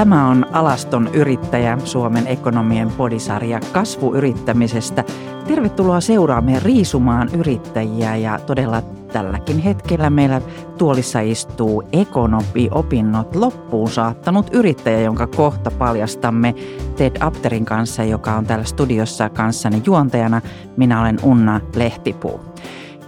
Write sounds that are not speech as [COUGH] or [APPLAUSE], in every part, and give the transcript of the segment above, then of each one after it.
Tämä on Alaston yrittäjä, Suomen ekonomien podisarja kasvuyrittämisestä. Tervetuloa seuraamme riisumaan yrittäjiä ja todella tälläkin hetkellä meillä tuolissa istuu ekonomi-opinnot loppuun saattanut yrittäjä, jonka kohta paljastamme Ted Apterin kanssa, joka on täällä studiossa kanssani juontajana. Minä olen Unna Lehtipuu.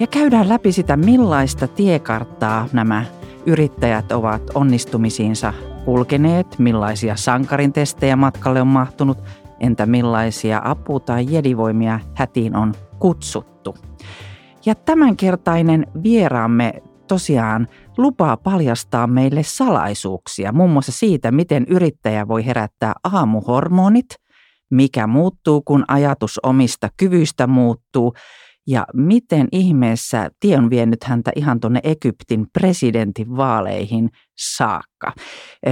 Ja käydään läpi sitä, millaista tiekarttaa nämä yrittäjät ovat onnistumisiinsa kulkeneet, millaisia sankarin testejä matkalle on mahtunut, entä millaisia apu- tai jedivoimia hätiin on kutsuttu. Ja tämänkertainen vieraamme tosiaan lupaa paljastaa meille salaisuuksia, muun muassa siitä, miten yrittäjä voi herättää aamuhormonit, mikä muuttuu, kun ajatus omista kyvyistä muuttuu ja miten ihmeessä tie on vienyt häntä ihan tuonne Egyptin presidentin vaaleihin saakka.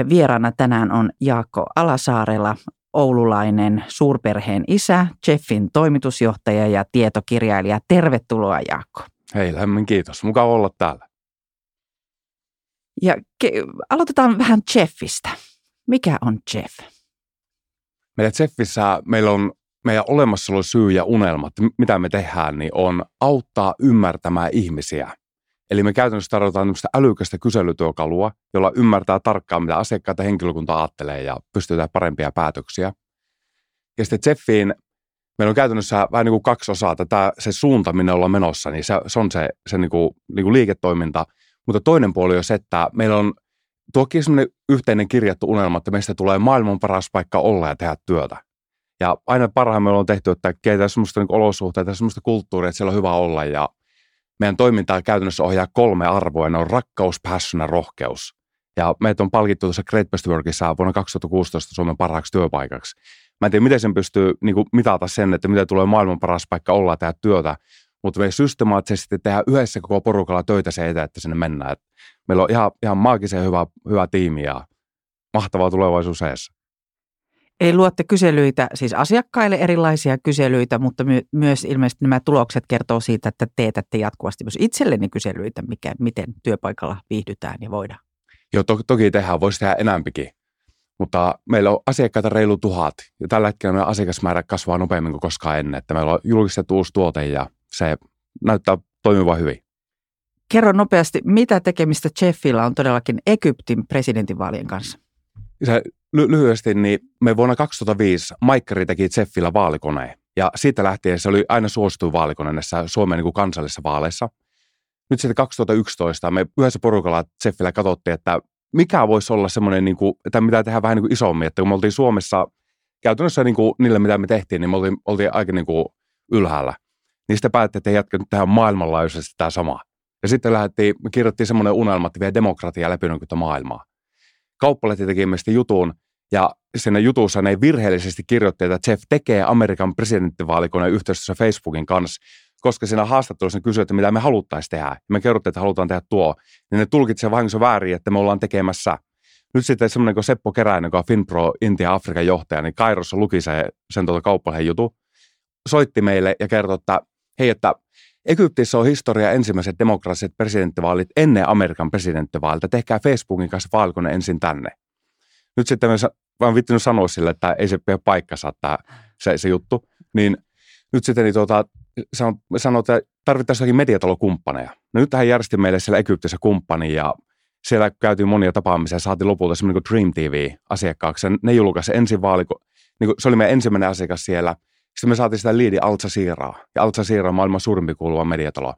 Vieraana tänään on Jaakko Alasaarella, oululainen suurperheen isä, Jeffin toimitusjohtaja ja tietokirjailija. Tervetuloa Jaakko. Hei, lämmin kiitos. Mukava olla täällä. Ja ke- aloitetaan vähän Jeffistä. Mikä on Jeff? Meillä Jeffissä meillä on meidän olemassaolo syy ja unelmat, mitä me tehdään, niin on auttaa ymmärtämään ihmisiä. Eli me käytännössä tarjotaan tämmöistä älykästä kyselytyökalua, jolla ymmärtää tarkkaan, mitä asiakkaita henkilökunta ajattelee ja pystyy tehdä parempia päätöksiä. Ja sitten Jeffiin meillä on käytännössä vähän niin kuin kaksi osaa. Tätä, se suunta, minne ollaan menossa, niin se, se on se, se niin kuin, niin kuin liiketoiminta. Mutta toinen puoli on se, että meillä on tuokin semmoinen yhteinen kirjattu unelma, että meistä tulee maailman paras paikka olla ja tehdä työtä. Ja aina parhaimmillaan on tehty, että kehitetään semmoista niin olosuhteita, semmoista kulttuuria, että siellä on hyvä olla. Ja meidän toimintaa käytännössä ohjaa kolme arvoa, ne on rakkaus, passion ja rohkeus. Ja meitä on palkittu tuossa Great Best Workissa vuonna 2016 Suomen parhaaksi työpaikaksi. Mä en tiedä, miten sen pystyy niin kuin mitata sen, että miten tulee maailman paras paikka olla ja tehdä työtä, mutta me systemaattisesti tehdään yhdessä koko porukalla töitä se eteen, että sinne mennään. Et meillä on ihan, ihan maagisen hyvä, hyvä tiimi ja mahtavaa tulevaisuus eessä. Eli luotte kyselyitä, siis asiakkaille erilaisia kyselyitä, mutta my- myös ilmeisesti nämä tulokset kertoo siitä, että teetätte jatkuvasti myös itselleni kyselyitä, mikä, miten työpaikalla viihdytään ja voidaan. Joo, to- toki tehdään, voisi tehdä enemmänkin. Mutta meillä on asiakkaita reilu tuhat ja tällä hetkellä meidän asiakasmäärä kasvaa nopeammin kuin koskaan ennen. Että meillä on julkistettu uusi tuote ja se näyttää toimivan hyvin. Kerro nopeasti, mitä tekemistä Jeffillä on todellakin Egyptin presidentinvaalien kanssa? Se ly- lyhyesti, niin me vuonna 2005 Maikkari teki Zeffillä vaalikoneen. Ja siitä lähtien se oli aina suosituin vaalikone näissä Suomen niin kuin kansallisissa vaaleissa. Nyt sitten 2011 me yhdessä porukalla Zeffillä katsottiin, että mikä voisi olla semmoinen, niin kuin, että mitä tehdään vähän niin kuin isommin. Että kun me oltiin Suomessa käytännössä niin kuin niille, mitä me tehtiin, niin me oltiin, oltiin aika niin kuin ylhäällä. Niin sitten päätettiin, että jatkaa tehdä maailmanlaajuisesti tämä sama. Ja sitten lähdettiin, me kirjoittiin semmoinen unelma, että vie demokratiaa läpi maailmaa. Kauppalehti teki meistä jutun, ja siinä jutussa ne virheellisesti kirjoitti, että Jeff tekee Amerikan presidenttivaalikoneen yhteistyössä Facebookin kanssa, koska siinä haastattelussa ne kysyi, että mitä me haluttaisiin tehdä. Ja me kerrottiin, että halutaan tehdä tuo. Niin ne tulkitsee vahingossa väärin, että me ollaan tekemässä. Nyt sitten semmoinen kuin Seppo Keräinen, joka on Finpro Intia Afrikan johtaja, niin Kairossa luki se, sen tuota kauppalehden jutu, soitti meille ja kertoi, että hei, että Egyptissä on historia ensimmäiset demokraattiset presidenttivaalit ennen Amerikan presidenttivaalit. Tehkää Facebookin kanssa vaalikone ensin tänne. Nyt sitten mä vaan vittinyt sanoa sille, että ei se pidä paikkansa tämä, se, se juttu. Niin nyt sitten niin tuota, sanoi, että tarvittaisiin jotakin mediatalokumppaneja. No nyt hän järjesti meille siellä Egyptissä kumppani ja siellä käytiin monia tapaamisia ja saatiin lopulta semmoinen kuin Dream TV-asiakkaaksi. Ne julkaisi ensin vaaliko, niin se oli meidän ensimmäinen asiakas siellä – sitten me saatiin sitä liidi Al Jazeeraa. Ja Al Jazeera on maailman suurimpi kuuluva mediatalo.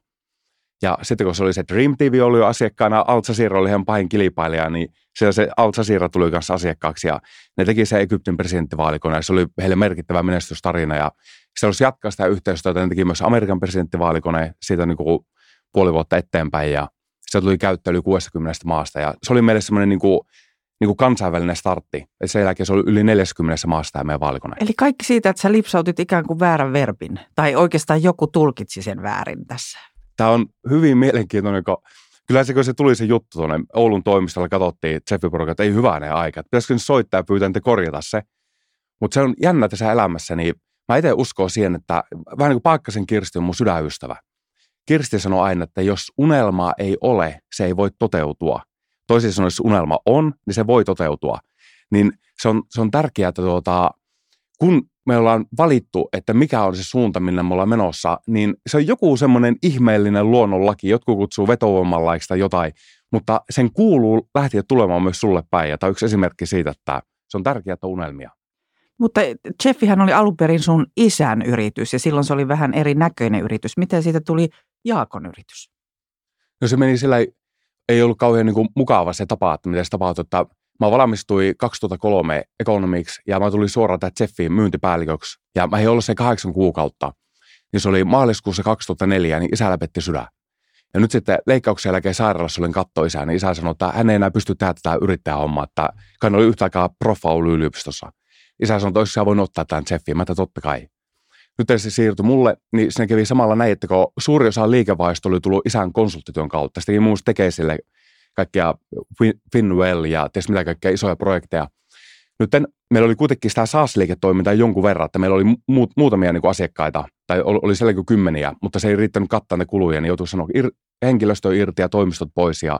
Ja sitten kun se oli se Dream TV oli jo asiakkaana, Al Jazeera oli ihan pahin kilpailija, niin siellä se Al Jazeera tuli kanssa asiakkaaksi ja ne teki se Egyptin presidenttivaalikone ja se oli heille merkittävä menestystarina ja se olisi jatkaa sitä yhteistyötä, ne teki myös Amerikan presidenttivaalikone siitä niin kuin puoli vuotta eteenpäin ja se tuli käyttöön yli 60 maasta ja se oli meille semmoinen niin kuin niin kuin kansainvälinen startti. Et sen jälkeen se oli yli 40 maasta tämä meidän vaalikone. Eli kaikki siitä, että sä lipsautit ikään kuin väärän verbin, tai oikeastaan joku tulkitsi sen väärin tässä. Tämä on hyvin mielenkiintoinen, kun kyllä se, kun se tuli se juttu tuonne Oulun toimistolla, katsottiin Jeffi että ei hyvää ne aika. Että pitäisikö soittaa ja pyytää korjata se. Mutta se on jännä tässä elämässä, niin mä itse uskon siihen, että vähän niin kuin Paakkasen Kirsti on mun sydänystävä. Kirsti sanoi aina, että jos unelmaa ei ole, se ei voi toteutua. Toisin sanoen, jos unelma on, niin se voi toteutua. niin se on, se on tärkeää, että tuota, kun me ollaan valittu, että mikä on se suunta, minne me ollaan menossa, niin se on joku semmoinen ihmeellinen luonnonlaki, jotkut kutsuu vetovoimalaiksi tai jotain, mutta sen kuuluu lähteä tulemaan myös sulle päin. Ja tämä on yksi esimerkki siitä, että se on tärkeää, että unelmia. Mutta Jeffihän oli alun perin sun isän yritys ja silloin se oli vähän erinäköinen yritys. Miten siitä tuli Jaakon yritys? No se meni sillä, ei ollut kauhean niin kuin mukava se tapa, että miten se tapahtui. Että mä valmistuin 2003 Economics ja mä tulin suoraan tähän Jeffiin myyntipäälliköksi. Ja mä ei ollut se kahdeksan kuukautta. Niin se oli maaliskuussa 2004, niin isä läpetti sydän. Ja nyt sitten leikkauksen jälkeen sairaalassa olin katto isää, niin isä sanoi, että hän ei enää pysty tehdä tätä yrittäjähommaa, että hän oli yhtä aikaa profa yliopistossa. Isä sanoi, että olisi voinut ottaa tämän Jeffiin. Mä että totta kai. Nyt se siirtyi mulle, niin siinä kävi samalla näin, että kun suuri osa liikevaihdosta oli tullut isän konsulttityön kautta. Sitten muun tekee sille kaikkia Finwell ja ties mitä kaikkia isoja projekteja. Nyt meillä oli kuitenkin sitä SaaS-liiketoimintaa jonkun verran, että meillä oli muut, muutamia niin kuin asiakkaita, tai oli, siellä kuin kymmeniä, mutta se ei riittänyt kattaa ne kuluja, niin joutui sanoa ir, henkilöstö irti ja toimistot pois. Ja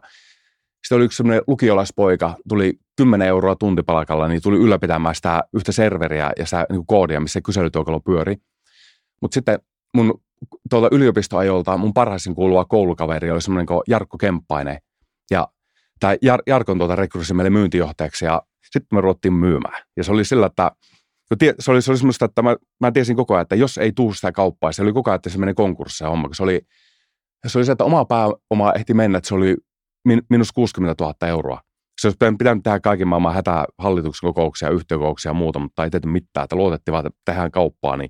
sitten oli yksi sellainen lukiolaispoika, tuli 10 euroa tuntipalkalla, niin tuli ylläpitämään sitä yhtä serveriä ja sitä niin koodia, missä kyselytyökalu pyöri. Mutta sitten mun tuolta yliopistoajolta mun parhaisin kuuluva koulukaveri oli semmoinen kuin Jarkko Kemppainen. Ja tämä Jar- Jarkon tuota rekryysi meille myyntijohtajaksi ja sitten me ruvettiin myymään. Ja se oli sillä, että se oli, se oli semmoista, että mä, mä tiesin koko ajan, että jos ei tuu sitä kauppaa, se oli koko ajan, että se menee konkurssiin homma, se oli, se oli se, että oma pääoma ehti mennä, että se oli min, minus 60 000 euroa. Se olisi pitänyt tehdä kaiken maailman hätähallituksen kokouksia, yhtiökokouksia ja muuta, mutta ei tehty mitään, että luotettiin vaan, että tehdään kauppaa, niin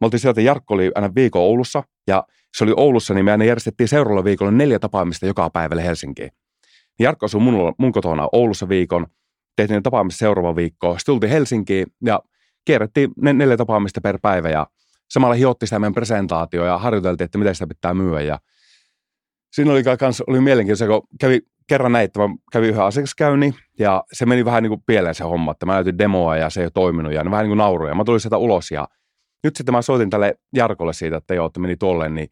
me oltiin sieltä, Jarkko oli aina viikon Oulussa, ja se oli Oulussa, niin me aina järjestettiin seuraavalla viikolla neljä tapaamista joka päivälle Helsinkiin. Niin Jarkko asui mun, mun kotona Oulussa viikon, tehtiin tapaamista seuraava viikko, sitten tultiin Helsinkiin ja kierrettiin ne neljä tapaamista per päivä ja samalla hiotti sitä meidän presentaatio ja harjoiteltiin, että miten sitä pitää myyä ja siinä oli, kans, oli mielenkiintoista, kun kävi kerran näin, että mä kävin yhden asiakaskäynnin ja se meni vähän niin kuin pieleen se homma, että mä näytin demoa ja se ei ole toiminut ja ne vähän niin kuin nauruja. Mä tulin sieltä ulos ja nyt sitten mä soitin tälle Jarkolle siitä, että joo, että meni tuolle, niin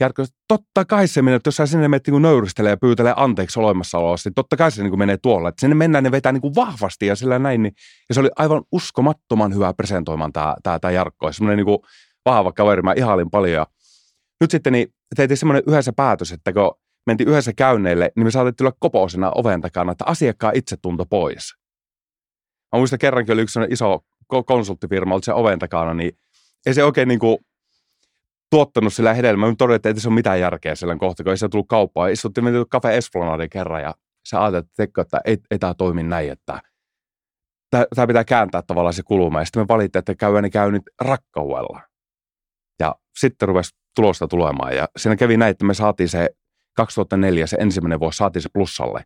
Jarkko, totta kai se menee, että jos sä sinne menet niin nöyristelee ja pyytelee anteeksi olemassaolosta, niin totta kai se niin menee tuolle. Että sinne mennään, ne vetää niin kuin vahvasti ja sillä näin. Niin, ja se oli aivan uskomattoman hyvä presentoimaan tämä, tämä, tämä Jarkko. Semmoinen niin kuin vahva kaveri, mä ihailin paljon. Ja nyt sitten niin tehtiin semmoinen yhdessä päätös, että kun mentiin yhdessä käynneille, niin me saatettiin olla kopoisena oven takana, että asiakkaan itse tunto pois. Mä muistan kerrankin oli yksi iso konsulttifirma, oli se oven takana, niin ei se oikein niin kuin tuottanut sillä hedelmää. Mä todettiin, että ei se ole mitään järkeä sillä kohta, kun ei se tullut kauppaan. Istuttiin menty Cafe Esplanade kerran ja sä ajattelet, että, että ei, ei tämä toimi näin, että tämä pitää kääntää tavallaan se kulma. Ja sitten me valittiin, että käy ne käynnit rakkaudella. Ja sitten rupesi tulosta tulemaan. Ja siinä kävi näin, että me saatiin se 2004, se ensimmäinen vuosi, saatiin se plussalle.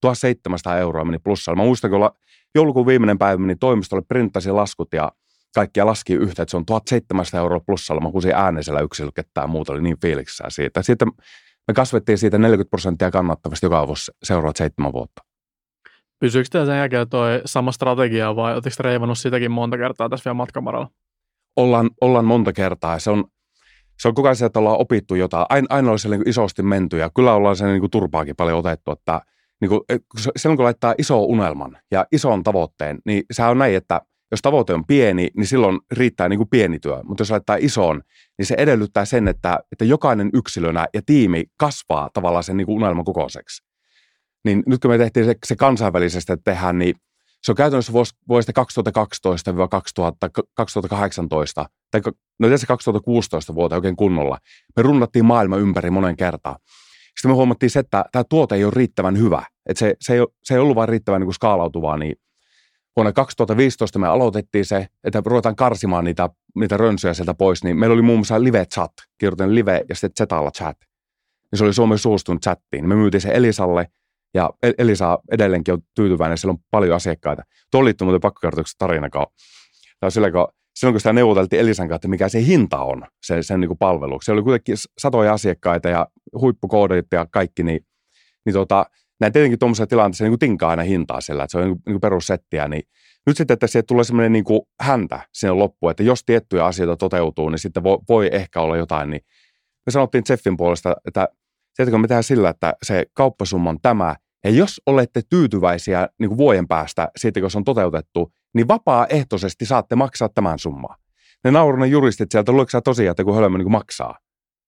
1700 euroa meni plussalle. Mä muistan, kun joulukuun viimeinen päivä meni toimistolle, printtasin laskut ja kaikkia laski yhtä, että se on 1700 euroa plussalla. Mä kusin ääneisellä yksilö, ketään muuta oli niin fiiliksää siitä. Sitten me kasvettiin siitä 40 prosenttia kannattavasti joka vuosi seuraavat seitsemän vuotta. Pysyykö tämä sen jälkeen toi sama strategia vai oletteko reivannut sitäkin monta kertaa tässä vielä matkamaralla? Ollaan, ollaan monta kertaa. Se on, se on koko ajan että ollaan opittu jotain. Aina, aina oli niin isosti menty ja kyllä ollaan sen niin turpaakin paljon otettu, että niin kuin, silloin kun laittaa iso unelman ja ison tavoitteen, niin sehän on näin, että – jos tavoite on pieni, niin silloin riittää niin kuin pieni työ. Mutta jos laittaa isoon, niin se edellyttää sen, että, että jokainen yksilönä ja tiimi kasvaa tavallaan sen niin kuin unelman kokoiseksi. Niin nyt kun me tehtiin se, se kansainvälisesti, tehdään, niin se on käytännössä vuodesta 2012-2018, tai no se 2016 vuotta oikein kunnolla. Me runnattiin maailma ympäri monen kertaan. Sitten me huomattiin se, että tämä tuote ei ole riittävän hyvä. Että se, se, ei, se ei ollut vain riittävän niin kuin skaalautuvaa, niin vuonna 2015 me aloitettiin se, että ruvetaan karsimaan niitä, niitä rönsyjä sieltä pois, niin meillä oli muun muassa live chat, kirjoitin live ja sitten zetalla chat. Niin se oli Suomen suostunut chattiin. Me myytiin se Elisalle ja Elisa edelleenkin on tyytyväinen, siellä on paljon asiakkaita. Tuo liittyy muuten pakkokertoiksi tarina, kun, sillä, kun silloin kun sitä neuvoteltiin Elisan kanssa, että mikä se hinta on sen, sen niin palvelu. Se oli kuitenkin satoja asiakkaita ja huippukoodit ja kaikki, niin, niin tota, näin tietenkin tuommoisessa tilanteessa niin kuin tinkaa aina hintaa sillä, että se on niin kuin niinku perussettiä, niin nyt sitten, että siihen tulee semmoinen niin häntä sinne loppuun, että jos tiettyjä asioita toteutuu, niin sitten voi, voi ehkä olla jotain, niin me sanottiin Jeffin puolesta, että tiedätkö, me tehdään sillä, että se kauppasumma on tämä, Ja jos olette tyytyväisiä niin kuin vuoden päästä siitä, kun se on toteutettu, niin vapaaehtoisesti saatte maksaa tämän summaa. Ne naurun juristit sieltä, luuletko sä tosiaan, että kun hölmö niin maksaa?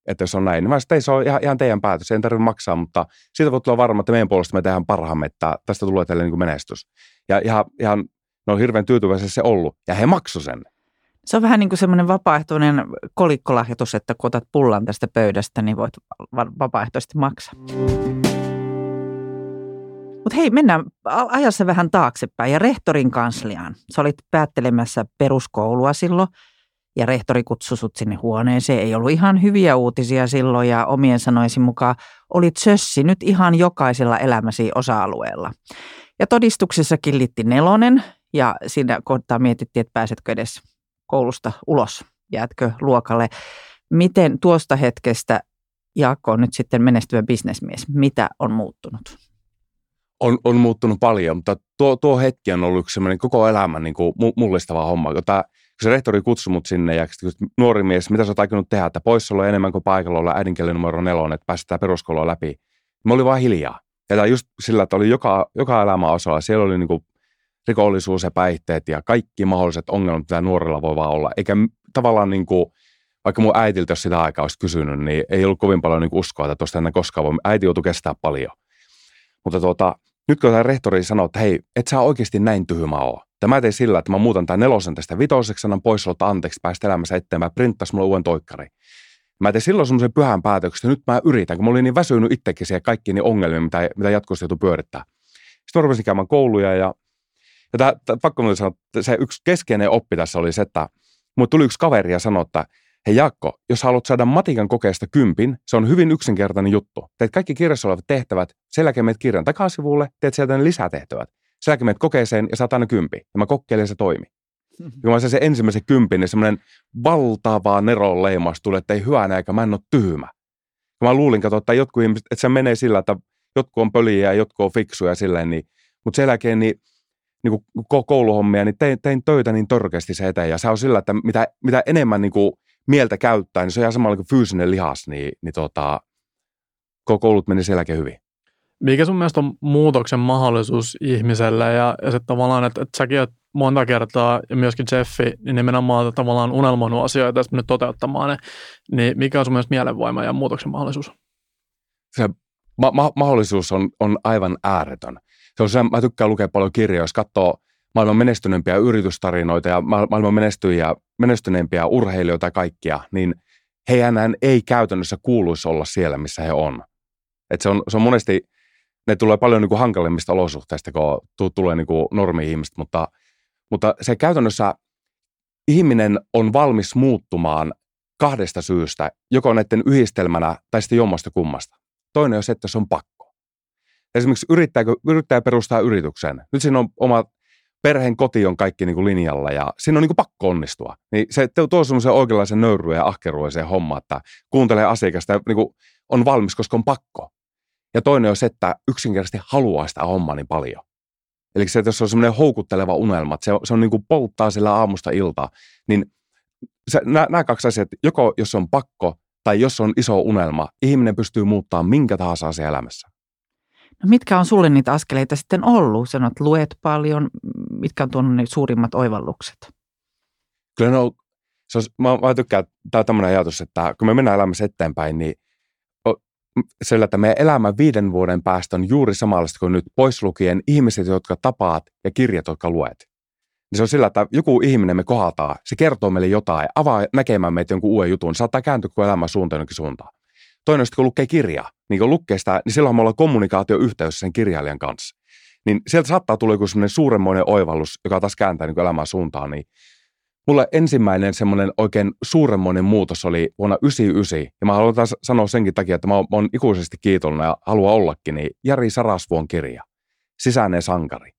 Että jos on näin, niin mä sanoin, se on ihan, ihan teidän päätös, ei tarvitse maksaa, mutta siitä voi tulla varma, että meidän puolesta me tehdään parhaamme, että tästä tulee teille niin kuin menestys. Ja ihan, ihan ne on hirveän tyytyväisiä se ollut, ja he maksu sen. Se on vähän niin kuin semmoinen vapaaehtoinen kolikkolahjoitus, että kun otat pullan tästä pöydästä, niin voit vapaaehtoisesti maksaa. Mutta hei, mennään ajassa vähän taaksepäin ja rehtorin kansliaan. Sä olit päättelemässä peruskoulua silloin ja rehtori kutsui sut sinne huoneeseen. Ei ollut ihan hyviä uutisia silloin ja omien sanoisin mukaan olit sössi nyt ihan jokaisella elämäsi osa-alueella. Ja todistuksessa killitti nelonen ja siinä kohtaa mietittiin, että pääsetkö edes koulusta ulos, jäätkö luokalle. Miten tuosta hetkestä Jaakko on nyt sitten menestyvä bisnesmies? Mitä on muuttunut? On, on muuttunut paljon, mutta tuo, tuo hetki on ollut yksi koko elämän niin kuin mullistava homma. Tämä, se rehtori kutsui mut sinne ja kun nuori mies, mitä sä oot aikonut tehdä, että poissaolo enemmän kuin paikalla olla äidinkielen numero nelonen, että päästään peruskoulua läpi. Mä olin vaan hiljaa. Ja tämä just sillä, että oli joka, joka elämä osa. Siellä oli niin kuin rikollisuus ja päihteet ja kaikki mahdolliset ongelmat, mitä nuorilla voi vaan olla. Eikä tavallaan niin kuin, vaikka mun äitiltä, jos sitä aikaa olisi kysynyt, niin ei ollut kovin paljon niin uskoa, että tuosta ennen koskaan voi. Äiti joutui kestää paljon. Mutta tuota, nyt kun tämä rehtori sanoo, että hei, et sä oikeasti näin tyhmä ole. Tämä mä tein sillä, että mä muutan tämän nelosen tästä vitoseksi, annan pois anteeksi, päästä elämässä eteenpäin, printtas mulle uuden toikkari. Mä tein silloin semmoisen pyhän päätöksen, että nyt mä yritän, kun mä olin niin väsynyt itsekin siihen kaikkiin niin ongelmiin, mitä, mitä jatkuvasti joutui pyörittää. Sitten mä rupesin käymään kouluja ja ja tää, tää, pakko mulle sanoa, että se yksi keskeinen oppi tässä oli se, että mulle tuli yksi kaveri ja sanoi, että hei Jakko, jos haluat saada matikan kokeesta kympin, se on hyvin yksinkertainen juttu. Teet kaikki kirjassa olevat tehtävät, sen jälkeen kirjan takasivulle, teet sieltä ne lisätehtävät. Sen jälkeen menet kokeeseen ja saat aina kympi. Ja mä kokeilen se toimi. Mm-hmm. Kun mä sain sen ensimmäisen kympin, niin semmoinen valtava neron leimas tuli, että ei hyvänä eikä mä en ole tyhmä. Ja mä luulin, katsoa, että jotkut ihmiset, että se menee sillä, että jotkut on pöliä ja jotkut on fiksuja silleen, niin, mutta sen jälkeen niin niin kuin kouluhommia, niin tein, tein töitä niin törkeästi se eteen. Ja se on sillä, että mitä, mitä enemmän niin kuin mieltä käyttää, niin se on ihan samalla kuin fyysinen lihas, niin, niin tota, koulut meni sen hyvin. Mikä sun mielestä on muutoksen mahdollisuus ihmiselle ja, ja sitten tavallaan, että, että säkin oot monta kertaa ja myöskin Jeffi, niin nimenomaan tavallaan unelmoinut asioita ja nyt toteuttamaan ne, niin mikä on sun mielestä mielenvoima ja muutoksen mahdollisuus? Se ma- ma- mahdollisuus on, on aivan ääretön se on se, mä tykkään lukea paljon kirjoja, jos katsoo maailman menestyneempiä yritystarinoita ja maailman menestyjiä, menestyneempiä urheilijoita ja kaikkia, niin heidän ei käytännössä kuuluisi olla siellä, missä he on. Et se, on se on monesti, ne tulee paljon niin kuin hankalimmista olosuhteista, kun tulee niin kuin normi-ihmiset, mutta, mutta se käytännössä ihminen on valmis muuttumaan kahdesta syystä, joko näiden yhdistelmänä tai sitten jommasta kummasta. Toinen on se, että se on pakko esimerkiksi yrittääkö, yrittää perustaa yrityksen. Nyt siinä on oma perheen koti on kaikki niin kuin linjalla ja siinä on niin kuin pakko onnistua. Niin se tuo semmoisen oikeanlaisen nöyryä ja ahkeruisen homma, että kuuntelee asiakasta ja niin kuin on valmis, koska on pakko. Ja toinen on se, että yksinkertaisesti haluaa sitä hommaa niin paljon. Eli se, että jos on semmoinen houkutteleva unelma, että se on, se on niin kuin polttaa sillä aamusta iltaa, niin se, nämä, nämä kaksi asiaa, joko jos on pakko tai jos on iso unelma, ihminen pystyy muuttamaan minkä tahansa asia elämässä. No mitkä on sulle niitä askeleita sitten ollut? Sanot, luet paljon. Mitkä on tuonut ne suurimmat oivallukset? Kyllä no, se on, mä, mä tykkään, tämä on tämmöinen ajatus, että kun me mennään elämässä eteenpäin, niin sillä, että meidän elämä viiden vuoden päästä on juuri samanlaista kuin nyt pois lukien ihmiset, jotka tapaat ja kirjat, jotka luet. Niin se on sillä, että joku ihminen me kohdataan, se kertoo meille jotain, avaa näkemään meitä jonkun uuden jutun, saattaa kääntyä koko elämän suuntaan jonkin suuntaan. Toinen on kun lukee kirjaa, niin kun lukee sitä, niin silloin me ollaan kommunikaatioyhteys sen kirjailijan kanssa. Niin sieltä saattaa tulla joku semmoinen suuremmoinen oivallus, joka taas kääntää niin elämän suuntaan. Niin mulle ensimmäinen semmoinen oikein suuremmoinen muutos oli vuonna 1999, ja mä haluan taas sanoa senkin takia, että mä oon, ikuisesti kiitollinen ja haluan ollakin, niin Jari Sarasvuon kirja, Sisäinen sankari.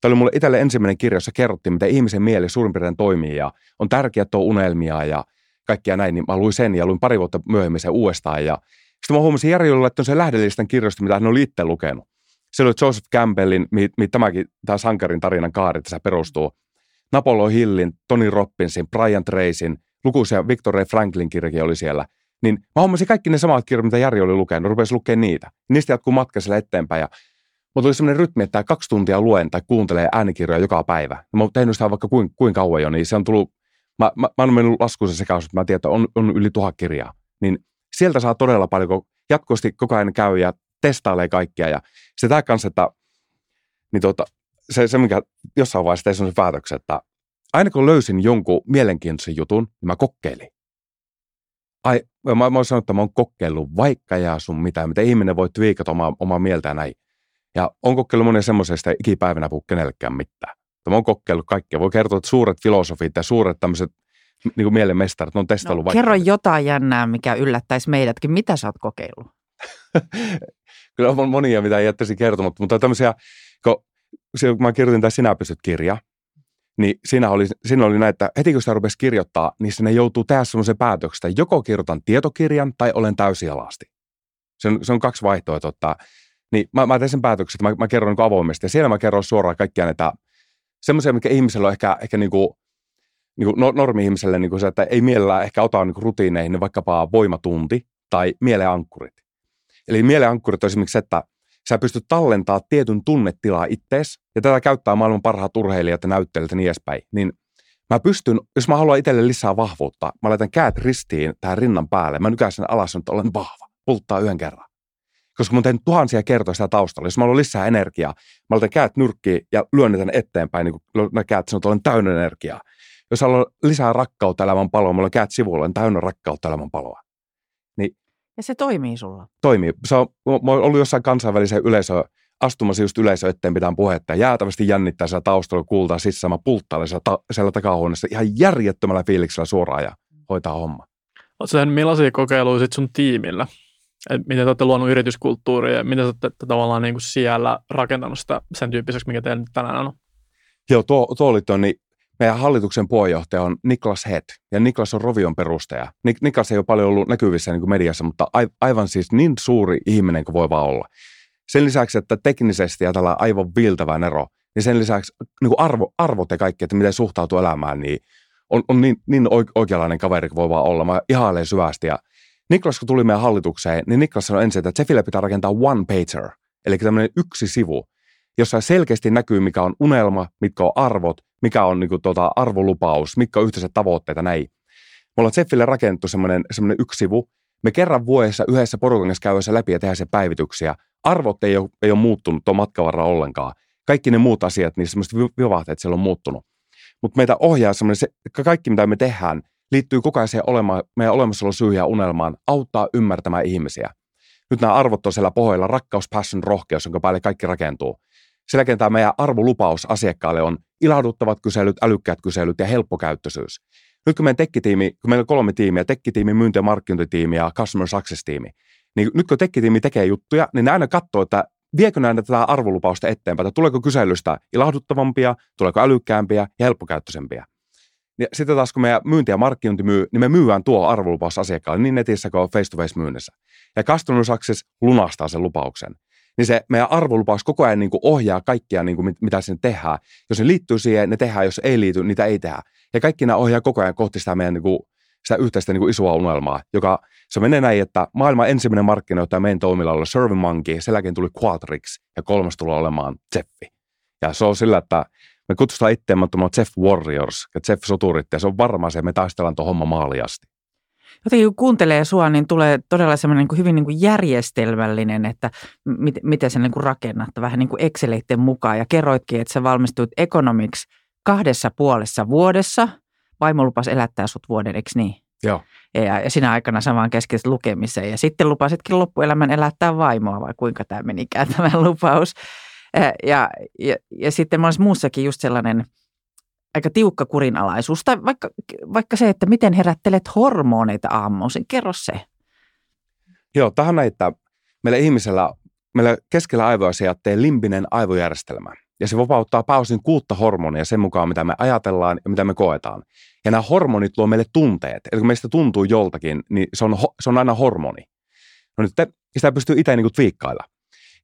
Tämä oli mulle itselle ensimmäinen kirja, jossa kerrottiin, miten ihmisen mieli suurin piirtein toimii, ja on tärkeää, että on unelmia, ja kaikkia näin, niin mä luin sen ja luin pari vuotta myöhemmin sen uudestaan. Ja sitten mä huomasin Jari oli laittanut sen lähdelistan kirjoista, mitä hän oli itse lukenut. Se oli Joseph Campbellin, mihin mi, tämäkin, tämä sankarin tarinan kaari tässä perustuu. Napolo Hillin, Tony Robbinsin, Brian Tracyn, lukuisia Victor Ray Franklin kirjakin oli siellä. Niin mä huomasin kaikki ne samat kirjat, mitä Jari oli lukenut, rupesin lukemaan niitä. Niistä jatkuu matka siellä eteenpäin. Ja Mulla tuli sellainen rytmi, että kaksi tuntia luen tai kuuntelee äänikirjoja joka päivä. Mä oon tehnyt sitä vaikka kuin, kuin kauan jo, niin se on tullut, mä, mä, mä oon mennyt laskuun se sekaus, että mä tiedän, että on, on yli tuhat kirjaa. Niin sieltä saa todella paljon, kun jatkuvasti koko ajan käy ja testailee kaikkia. Ja se tämä kanssa, että niin tuota, se, se, mikä jossain vaiheessa tein sellaisen päätöksen, että aina kun löysin jonkun mielenkiintoisen jutun, niin mä kokeilin. Ai, mä, mä sanoa, että mä oon kokeillut vaikka ja sun mitä, mitä ihminen voi twiikata omaa, omaa mieltä näin. Ja on kokeillut monia semmoisesta ikipäivänä puhu kenellekään mitään. Mä oon kokeillut kaikkea. Voi kertoa, että suuret filosofit ja suuret tämmöiset niin kuin mielenmestarit on testaillut no, vaikka. Kerro jotain jännää, mikä yllättäisi meidätkin. Mitä sä oot kokeillut? [LAUGHS] Kyllä on monia, mitä jättäisin kertomatta, mutta tämmöisiä, kun, kun mä kirjoitin tämä Sinä pysyt kirja, niin siinä oli, siinä oli näin, että heti kun sitä rupesi kirjoittaa, niin sinne joutuu tehdä semmoisen päätöksen, että joko kirjoitan tietokirjan tai olen täysialasti. Se on, se on kaksi vaihtoehtoa. Niin mä, mä tein sen päätöksen, että mä, mä kerron niin avoimesti. Ja siellä mä kerron suoraan kaikkia näitä semmoisia, mikä ihmisellä on ehkä, ehkä niin kuin, niin kuin no, normi-ihmiselle niin kuin se, että ei mielellään ehkä ota niin kuin rutiineihin niin vaikkapa voimatunti tai mieleankkurit. Eli mieleankkurit on esimerkiksi se, että sä pystyt tallentaa tietyn tunnetilaa ittees, ja tätä käyttää maailman parhaat urheilijat ja näyttelijät ja niin edespäin, niin mä pystyn, jos mä haluan itselle lisää vahvuutta, mä laitan käät ristiin tähän rinnan päälle, mä nykään sen alas, että olen vahva, pulttaa yhden kerran. Koska mun teen tuhansia kertoja sitä taustalla. Jos mä haluan lisää energiaa, mä laitan käät nyrkkiin ja lyön ne eteenpäin, niin kuin ne käät sanoo, että olen täynnä energiaa. Jos haluan lisää rakkautta elämän paloa, mä olen käät sivulla, olen täynnä rakkautta elämän paloa. Ja se toimii sulla? Toimii. Se on, mä oon ollut jossain kansainvälisen yleisö astumassa just yleisö eteen pitää puhetta. Ja jäätävästi jännittää siellä taustalla, kuultaa sisään. Mä pulttailen siellä, ta- siellä takahuoneessa ihan järjettömällä fiiliksellä suoraan ja hoitaa homma. Oletko sen millaisia kokeiluja sit sun tiimillä? Et miten te olette luonut yrityskulttuuria ja miten te olette tavallaan niin kuin siellä rakentanut sitä sen tyyppiseksi, mikä teillä tänään on? Joo, tuo, tuo oli tuo, niin meidän hallituksen puheenjohtaja on Niklas Het, ja Niklas on Rovion perustaja. Nik- Niklas ei ole paljon ollut näkyvissä niin kuin mediassa, mutta aivan siis niin suuri ihminen kuin voi vaan olla. Sen lisäksi, että teknisesti ja tällä aivan viiltävä ero, niin sen lisäksi niin kuin arvo, arvot ja kaikki, että miten suhtautuu elämään, niin on, on niin, niin oikeanlainen kaveri kuin voi vaan olla. Mä ihailen syvästi. Ja Niklas, kun tuli meidän hallitukseen, niin Niklas sanoi ensin, että Jeffille pitää rakentaa one pager, eli tämmöinen yksi sivu, jossa selkeästi näkyy, mikä on unelma, mitkä on arvot, mikä on niin kuin, tuota, arvolupaus, mitkä on yhteiset tavoitteita, näin. Me ollaan Zeffille rakennettu semmoinen, yksi sivu. Me kerran vuodessa yhdessä porukan kanssa käydessä läpi ja tehdään se päivityksiä. Arvot ei ole, ei ole muuttunut tuon matkan ollenkaan. Kaikki ne muut asiat, niin semmoiset vivahteet siellä on muuttunut. Mutta meitä ohjaa semmoinen, se, kaikki mitä me tehdään, liittyy koko ajan olema, meidän olemassaolo syyhyn ja unelmaan, auttaa ymmärtämään ihmisiä. Nyt nämä arvot on siellä pohjalla, rakkaus, passion, rohkeus, jonka päälle kaikki rakentuu. Sen jälkeen tämä meidän arvolupaus asiakkaalle on ilahduttavat kyselyt, älykkäät kyselyt ja helppokäyttöisyys. Nyt kun meidän tekkitiimi, kun meillä on kolme tiimiä, tekkitiimi, myynti- ja markkinointitiimi ja customer success-tiimi, niin nyt kun tekkitiimi tekee juttuja, niin ne aina katsoo, että viekö näitä tätä arvolupausta eteenpäin, että tuleeko kyselystä ilahduttavampia, tuleeko älykkäämpiä ja helppokäyttöisempiä. Ja sitten taas kun meidän myynti ja markkinointi myy, niin me myyään tuo arvolupaus asiakkaalle niin netissä kuin face-to-face myynnissä. Ja customer success lunastaa sen lupauksen niin se meidän arvolupaus koko ajan niin kuin ohjaa kaikkia, niin kuin mitä sinne tehdään. Jos ne liittyy siihen, ne tehdään. Jos ei liity, niitä ei tehdä. Ja kaikki nämä ohjaa koko ajan kohti sitä meidän niin kuin, sitä yhteistä niin kuin isoa unelmaa, joka se menee näin, että maailman ensimmäinen markkinoittaja meidän toimilla oli SurveyMonkey, sen jälkeen tuli Qualtrics ja kolmas tulee olemaan Zeffi. Ja se on sillä, että me kutsutaan itseämme Jeff Warriors ja Jeff Soturit, ja se on varmaan se, me taistellaan tuon homma maaliasti jotenkin kun kuuntelee sua, niin tulee todella semmoinen niin kuin hyvin niin kuin järjestelmällinen, että mit, miten sä niin kuin rakennat vähän niin kuin Exceleiden mukaan. Ja kerroitkin, että sä valmistuit ekonomiksi kahdessa puolessa vuodessa. Vaimo lupas elättää sut vuoden, eikö niin? Joo. Ja, ja sinä aikana sä vaan keskityt lukemiseen. Ja sitten lupasitkin loppuelämän elättää vaimoa, vai kuinka tämä menikään tämä lupaus. Ja, ja, ja, ja sitten monessa muussakin just sellainen – aika tiukka kurinalaisuus. Tai vaikka, vaikka se, että miten herättelet hormoneita aamuisin. Kerro se. Joo, tähän näitä meillä ihmisellä, meillä keskellä aivoja sijaitsee limbinen aivojärjestelmä. Ja se vapauttaa pääosin kuutta hormonia sen mukaan, mitä me ajatellaan ja mitä me koetaan. Ja nämä hormonit luo meille tunteet. Eli kun meistä tuntuu joltakin, niin se on, se on aina hormoni. No nyt te, sitä pystyy itse niin twiikkailla.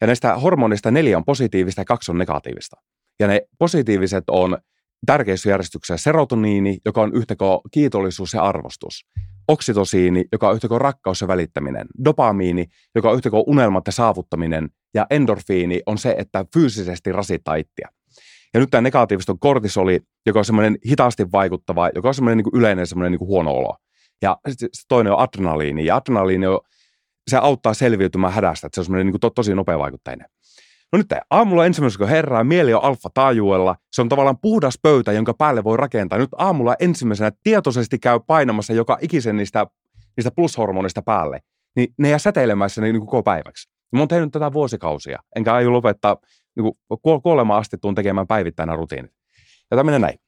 Ja näistä hormonista neljä on positiivista ja kaksi on negatiivista. Ja ne positiiviset on tärkeysjärjestyksessä serotoniini, joka on yhtäkö kiitollisuus ja arvostus. Oksitosiini, joka on yhtäkö rakkaus ja välittäminen. Dopamiini, joka on yhtäkö unelmat ja saavuttaminen. ja endorfiini on se, että fyysisesti rasittaa ittiä. Ja nyt tämä negatiivista on kortisoli, joka on semmoinen hitaasti vaikuttava, joka on semmoinen niin kuin yleinen semmoinen niin kuin huono olo. Ja sitten toinen on adrenaliini. Ja adrenaliini on, se auttaa selviytymään hädästä, että se on semmoinen niin kuin to, tosi nopea vaikutteinen. No nyt aamulla ensimmäisenä, kun herää, mieli on alfa taajuella, se on tavallaan puhdas pöytä, jonka päälle voi rakentaa. Nyt aamulla ensimmäisenä tietoisesti käy painamassa joka ikisen niistä, niistä plushormonista päälle. Niin ne jää säteilemään sinne niin koko päiväksi. Mä oon tehnyt tätä vuosikausia, enkä aio lopettaa niin kuolemaan asti tuun tekemään päivittäin rutiinit. Ja tämä menee näin.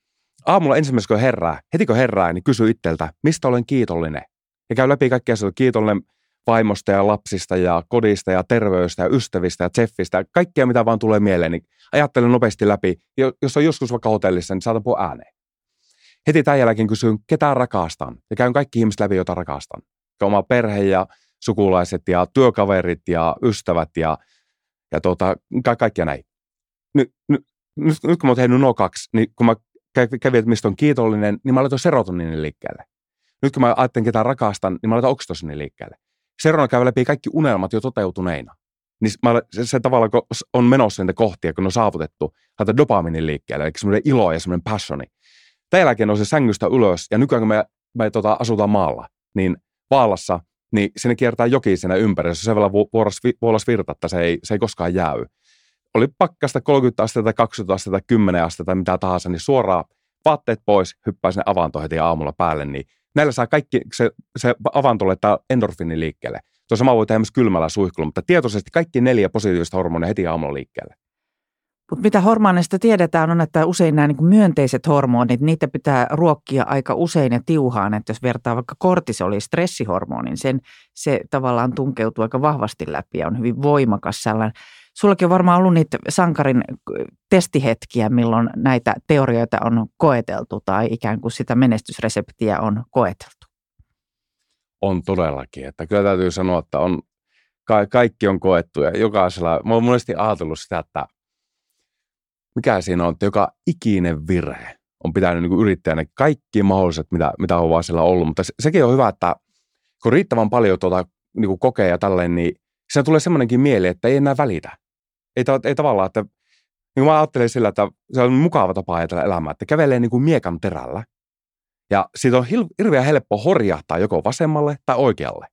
Aamulla ensimmäisenä kun herää, heti kun herää, niin kysy itseltä, mistä olen kiitollinen. Ja käy läpi kaikkia asioita, kiitollinen vaimosta ja lapsista ja kodista ja terveystä ja ystävistä ja tseffistä kaikkea mitä vaan tulee mieleen, niin ajattelen nopeasti läpi. Jos on joskus vaikka hotellissa, niin saatan puhua ääneen. Heti tämän jälkeen kysyn, ketä rakastan. Ja käyn kaikki ihmiset läpi, joita rakastan. Oma perhe ja sukulaiset ja työkaverit ja ystävät ja, ja tuota, ka- kaikkia näin. Nyt, nyt, nyt, nyt kun mä oon tehnyt nuo kaksi, niin kun mä kävin, että mistä on kiitollinen, niin mä laitan serotoninin liikkeelle. Nyt kun mä ajattelen, ketä rakastan, niin mä laitan oksitosinin liikkeelle. Seuraavana käy läpi kaikki unelmat jo toteutuneina. Niin mä, se, se tavallaan on menossa niitä kohtia, kun ne on saavutettu, laitan dopaminin liikkeelle, eli semmoinen ilo ja semmoinen passioni. Tämän jälkeen on se sängystä ylös, ja nykyään kun me, me tota, asutaan maalla, niin Vaalassa, niin sinne kiertää joki siinä ympäri, se on vuoros virta, että se ei, se ei koskaan jäy. Oli pakkasta 30 astetta tai 20 astetta tai 10 astetta mitä tahansa, niin suoraan vaatteet pois, hyppää sinne avantoon heti aamulla päälle, niin näillä saa kaikki, se, se avanto laittaa endorfinin liikkeelle. Tuo sama voi tehdä myös kylmällä suihkulla, mutta tietoisesti kaikki neljä positiivista hormonia heti aamulla liikkeelle. Mutta mitä hormoneista tiedetään on, että usein nämä niin myönteiset hormonit, niitä pitää ruokkia aika usein ja tiuhaan. Että jos vertaa vaikka kortisoli, stressihormonin, sen, se tavallaan tunkeutuu aika vahvasti läpi ja on hyvin voimakas sellainen. Sullakin on varmaan ollut niitä sankarin testihetkiä, milloin näitä teorioita on koeteltu tai ikään kuin sitä menestysreseptiä on koeteltu. On todellakin. Että kyllä täytyy sanoa, että on, ka- kaikki on koettu ja jokaisella, mä oon monesti ajatellut sitä, että mikä siinä on, että joka ikinen virhe on pitänyt niin yrittäjänä kaikki mahdolliset, mitä, mitä on vaan siellä ollut. Mutta se, sekin on hyvä, että kun riittävän paljon tuota, niin kokee ja tälleen, niin siinä tulee semmoinenkin mieli, että ei enää välitä. Ei, ei tavallaan, että niin mä ajattelen sillä, että se on mukava tapa ajatella elämää, että kävelee niin kuin miekan terällä. Ja siitä on hirveän helppo horjahtaa joko vasemmalle tai oikealle.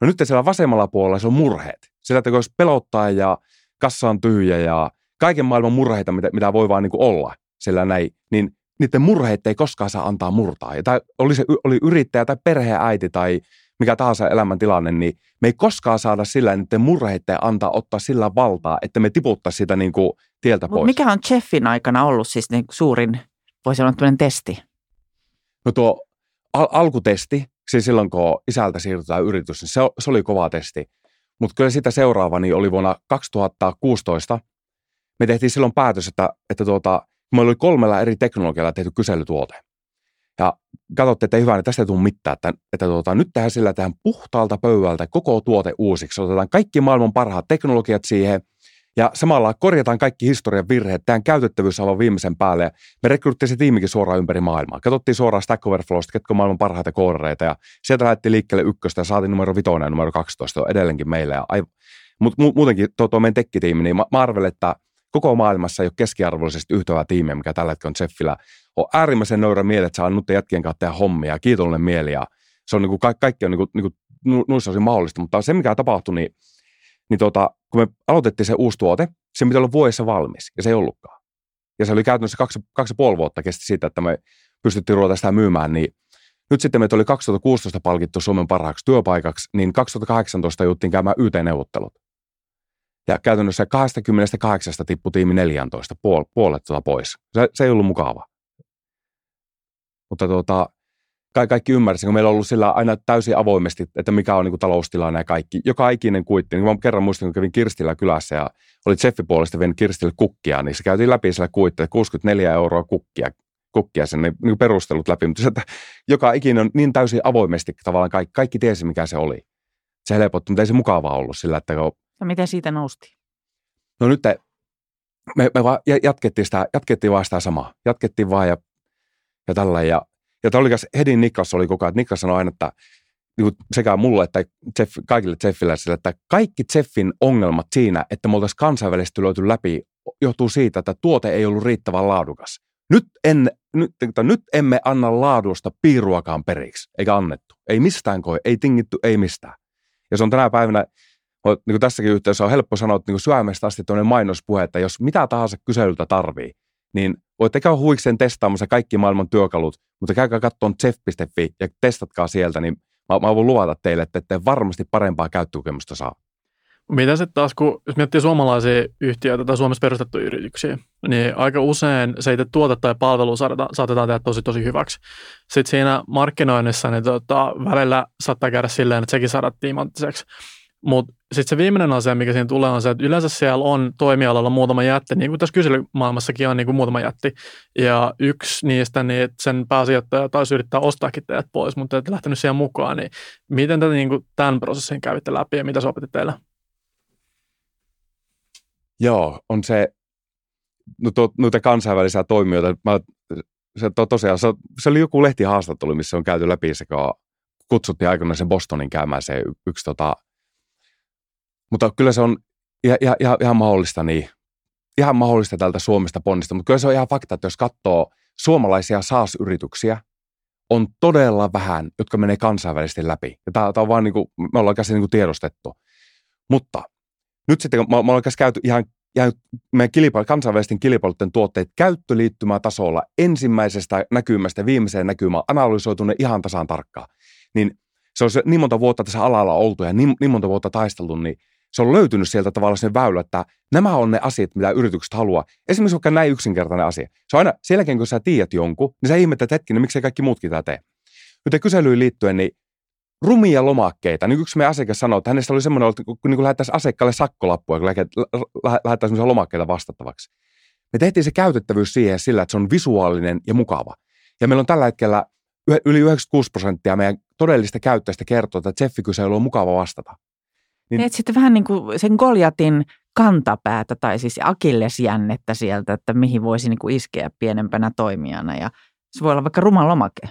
No nyt siellä vasemmalla puolella se on murheet. Sillä, että jos pelottaa ja kassa on tyhjä ja kaiken maailman murheita, mitä, mitä voi vaan niin kuin olla sillä näin, niin niiden murheet ei koskaan saa antaa murtaa. Ja tai oli se oli yrittäjä tai perheäiti tai mikä tahansa elämäntilanne, niin me ei koskaan saada sillä niiden murheiden antaa ottaa sillä valtaa, että me tiputtaa sitä niin kuin tieltä Mut pois. mikä on Jeffin aikana ollut siis niin suurin, voisi sanoa testi? No tuo al- alkutesti, siis silloin kun isältä siirrytään yritys, niin se, se oli kova testi. Mutta kyllä sitä seuraava niin oli vuonna 2016, me tehtiin silloin päätös, että, että tuota, meillä oli kolmella eri teknologialla tehty kyselytuote. Ja katsottiin, että hyvä, niin tästä ei tule mitään, että, että tuota, nyt tehdään sillä tähän puhtaalta pöydältä koko tuote uusiksi. Otetaan kaikki maailman parhaat teknologiat siihen ja samalla korjataan kaikki historian virheet, tehdään käytettävyys aivan viimeisen päälle. Ja me rekryttiin se tiimikin suoraan ympäri maailmaa. Katsottiin suoraan Stack Overflowsta, ketkä on maailman parhaita koodareita ja sieltä lähdettiin liikkeelle ykköstä ja saatiin numero vitoinen ja numero 12 edelleenkin meille. Ja mutta muutenkin tuo, tuo meidän tekkitiimi, niin mä, mä arvelen, että koko maailmassa ei ole keskiarvollisesti yhtä tiimiä, mikä tällä hetkellä on Jeffillä. On äärimmäisen nöyrä mieli, että saa nyt jätkien kanssa tehdä hommia, kiitollinen mieli ja se on niin kuin, kaikki on niin kuin, niin kuin, mahdollista, mutta se mikä tapahtui, niin, niin tota, kun me aloitettiin se uusi tuote, se piti olla vuodessa valmis ja se ei ollutkaan. Ja se oli käytännössä kaksi, kaksi ja puoli vuotta kesti siitä, että me pystyttiin ruveta sitä myymään, niin nyt sitten meitä oli 2016 palkittu Suomen parhaaksi työpaikaksi, niin 2018 juttiin käymään YT-neuvottelut. Ja käytännössä 28 tippui tiimi 14, puol, puolet tuota pois. Se, se ei ollut mukava. Mutta tuota, kaikki ymmärsivät, kun meillä on ollut sillä aina täysin avoimesti, että mikä on niin taloustilanne ja kaikki. Joka ikinen kuitti. Niin mä kerran muistin, kun kävin Kirstillä kylässä ja oli Jeffi puolesta vienyt Kirstille kukkia, niin se käytiin läpi sillä kuitti, 64 euroa kukkia, kukkia sen niin, niin perustelut läpi. Mutta se, että joka ikinen on niin täysin avoimesti tavallaan kaikki, kaikki tiesi, mikä se oli. Se helpotti, mutta ei se mukavaa ollut sillä, että kun No miten siitä nousti? No nyt me, me vaan jatkettiin, sitä, jatkettiin vaan sitä samaa. Jatkettiin vaan ja, ja tällä. Ja, ja tämä oli Hedin Niklas oli koko ajan, Niklas sanoi aina, että niin sekä mulle että Jeff, kaikille Jeffiläisille, että kaikki Jeffin ongelmat siinä, että me oltaisiin kansainvälisesti löyty läpi, johtuu siitä, että tuote ei ollut riittävän laadukas. Nyt, en, nyt, nyt emme anna laadusta piiruakaan periksi, eikä annettu. Ei mistään koe, ei tingitty, ei mistään. Ja se on tänä päivänä, niin kuin tässäkin yhteydessä on helppo sanoa, että niin syömestä asti tuonne mainospuhe, että jos mitä tahansa kyselyltä tarvii, niin voitte käydä huikseen testaamassa kaikki maailman työkalut, mutta käykää katsomaan chef.fi ja testatkaa sieltä, niin mä, mä voin luvata teille, että ette varmasti parempaa käyttökokemusta saa. Mitä sitten taas, kun jos miettii suomalaisia yhtiöitä tai Suomessa perustettuja yrityksiä, niin aika usein se itse tuote tai palvelu saatetaan tehdä tosi tosi hyväksi. Sitten siinä markkinoinnissa niin tota, välillä saattaa käydä silleen, että sekin saadaan tiimanttiseksi. Mutta sitten se viimeinen asia, mikä siinä tulee, on se, että yleensä siellä on toimialalla muutama jätti, niin kuin tässä kyselymaailmassakin on niin kuin muutama jätti. Ja yksi niistä, niin sen pääsijoittaja taisi yrittää ostaakin teidät pois, mutta et lähtenyt siihen mukaan. Niin miten te niin kuin tämän prosessin kävitte läpi ja mitä se opetti teille? Joo, on se, no to, noita kansainvälisiä toimijoita, mä, se, to, tosiaan, se, se, oli joku lehtihaastattelu, missä on käyty läpi sekä kutsuttiin aikoinaan sen Bostonin käymään se yksi tota, mutta kyllä se on ihan, ihan, ihan mahdollista niin, ihan mahdollista tältä Suomesta ponnista, mutta kyllä se on ihan fakta, että jos katsoo suomalaisia SaaS-yrityksiä, on todella vähän, jotka menee kansainvälisesti läpi. Ja tämä, tämä on vaan niin kuin, me ollaan käsin niin tiedostettu. Mutta nyt sitten, kun me, ollaan käyty ihan, ihan meidän kilpailu, kansainvälisten kilpailuiden tuotteet käyttöliittymätasolla ensimmäisestä näkymästä viimeiseen näkymään analysoitu ne ihan tasan tarkkaan. Niin se on se niin monta vuotta tässä alalla oltu ja niin, niin monta vuotta taisteltu, niin se on löytynyt sieltä tavallaan sen väylä, että nämä on ne asiat, mitä yritykset haluaa. Esimerkiksi vaikka näin yksinkertainen asia. Se on aina, sen jälkeen kun sä tiedät jonkun, niin sä ihmettä, että hetkinen, miksei kaikki muutkin tätä tee. Nyt kyselyyn liittyen, niin rumia lomakkeita. Niin yksi meidän asiakas sanoi, että hänestä oli semmoinen, että kun niin lähettäisiin asiakkaalle sakkolappua, kun lähettäisiin lomakkeita vastattavaksi. Me tehtiin se käytettävyys siihen sillä, että se on visuaalinen ja mukava. Ja meillä on tällä hetkellä yli 96 prosenttia meidän todellista käyttäjistä kertoo, että Jeffi-kysely on mukava vastata. Niin, Et sitten vähän niin kuin sen Goljatin kantapäätä tai siis akillesjännettä sieltä, että mihin voisi niin kuin iskeä pienempänä toimijana. Ja se voi olla vaikka ruma lomake,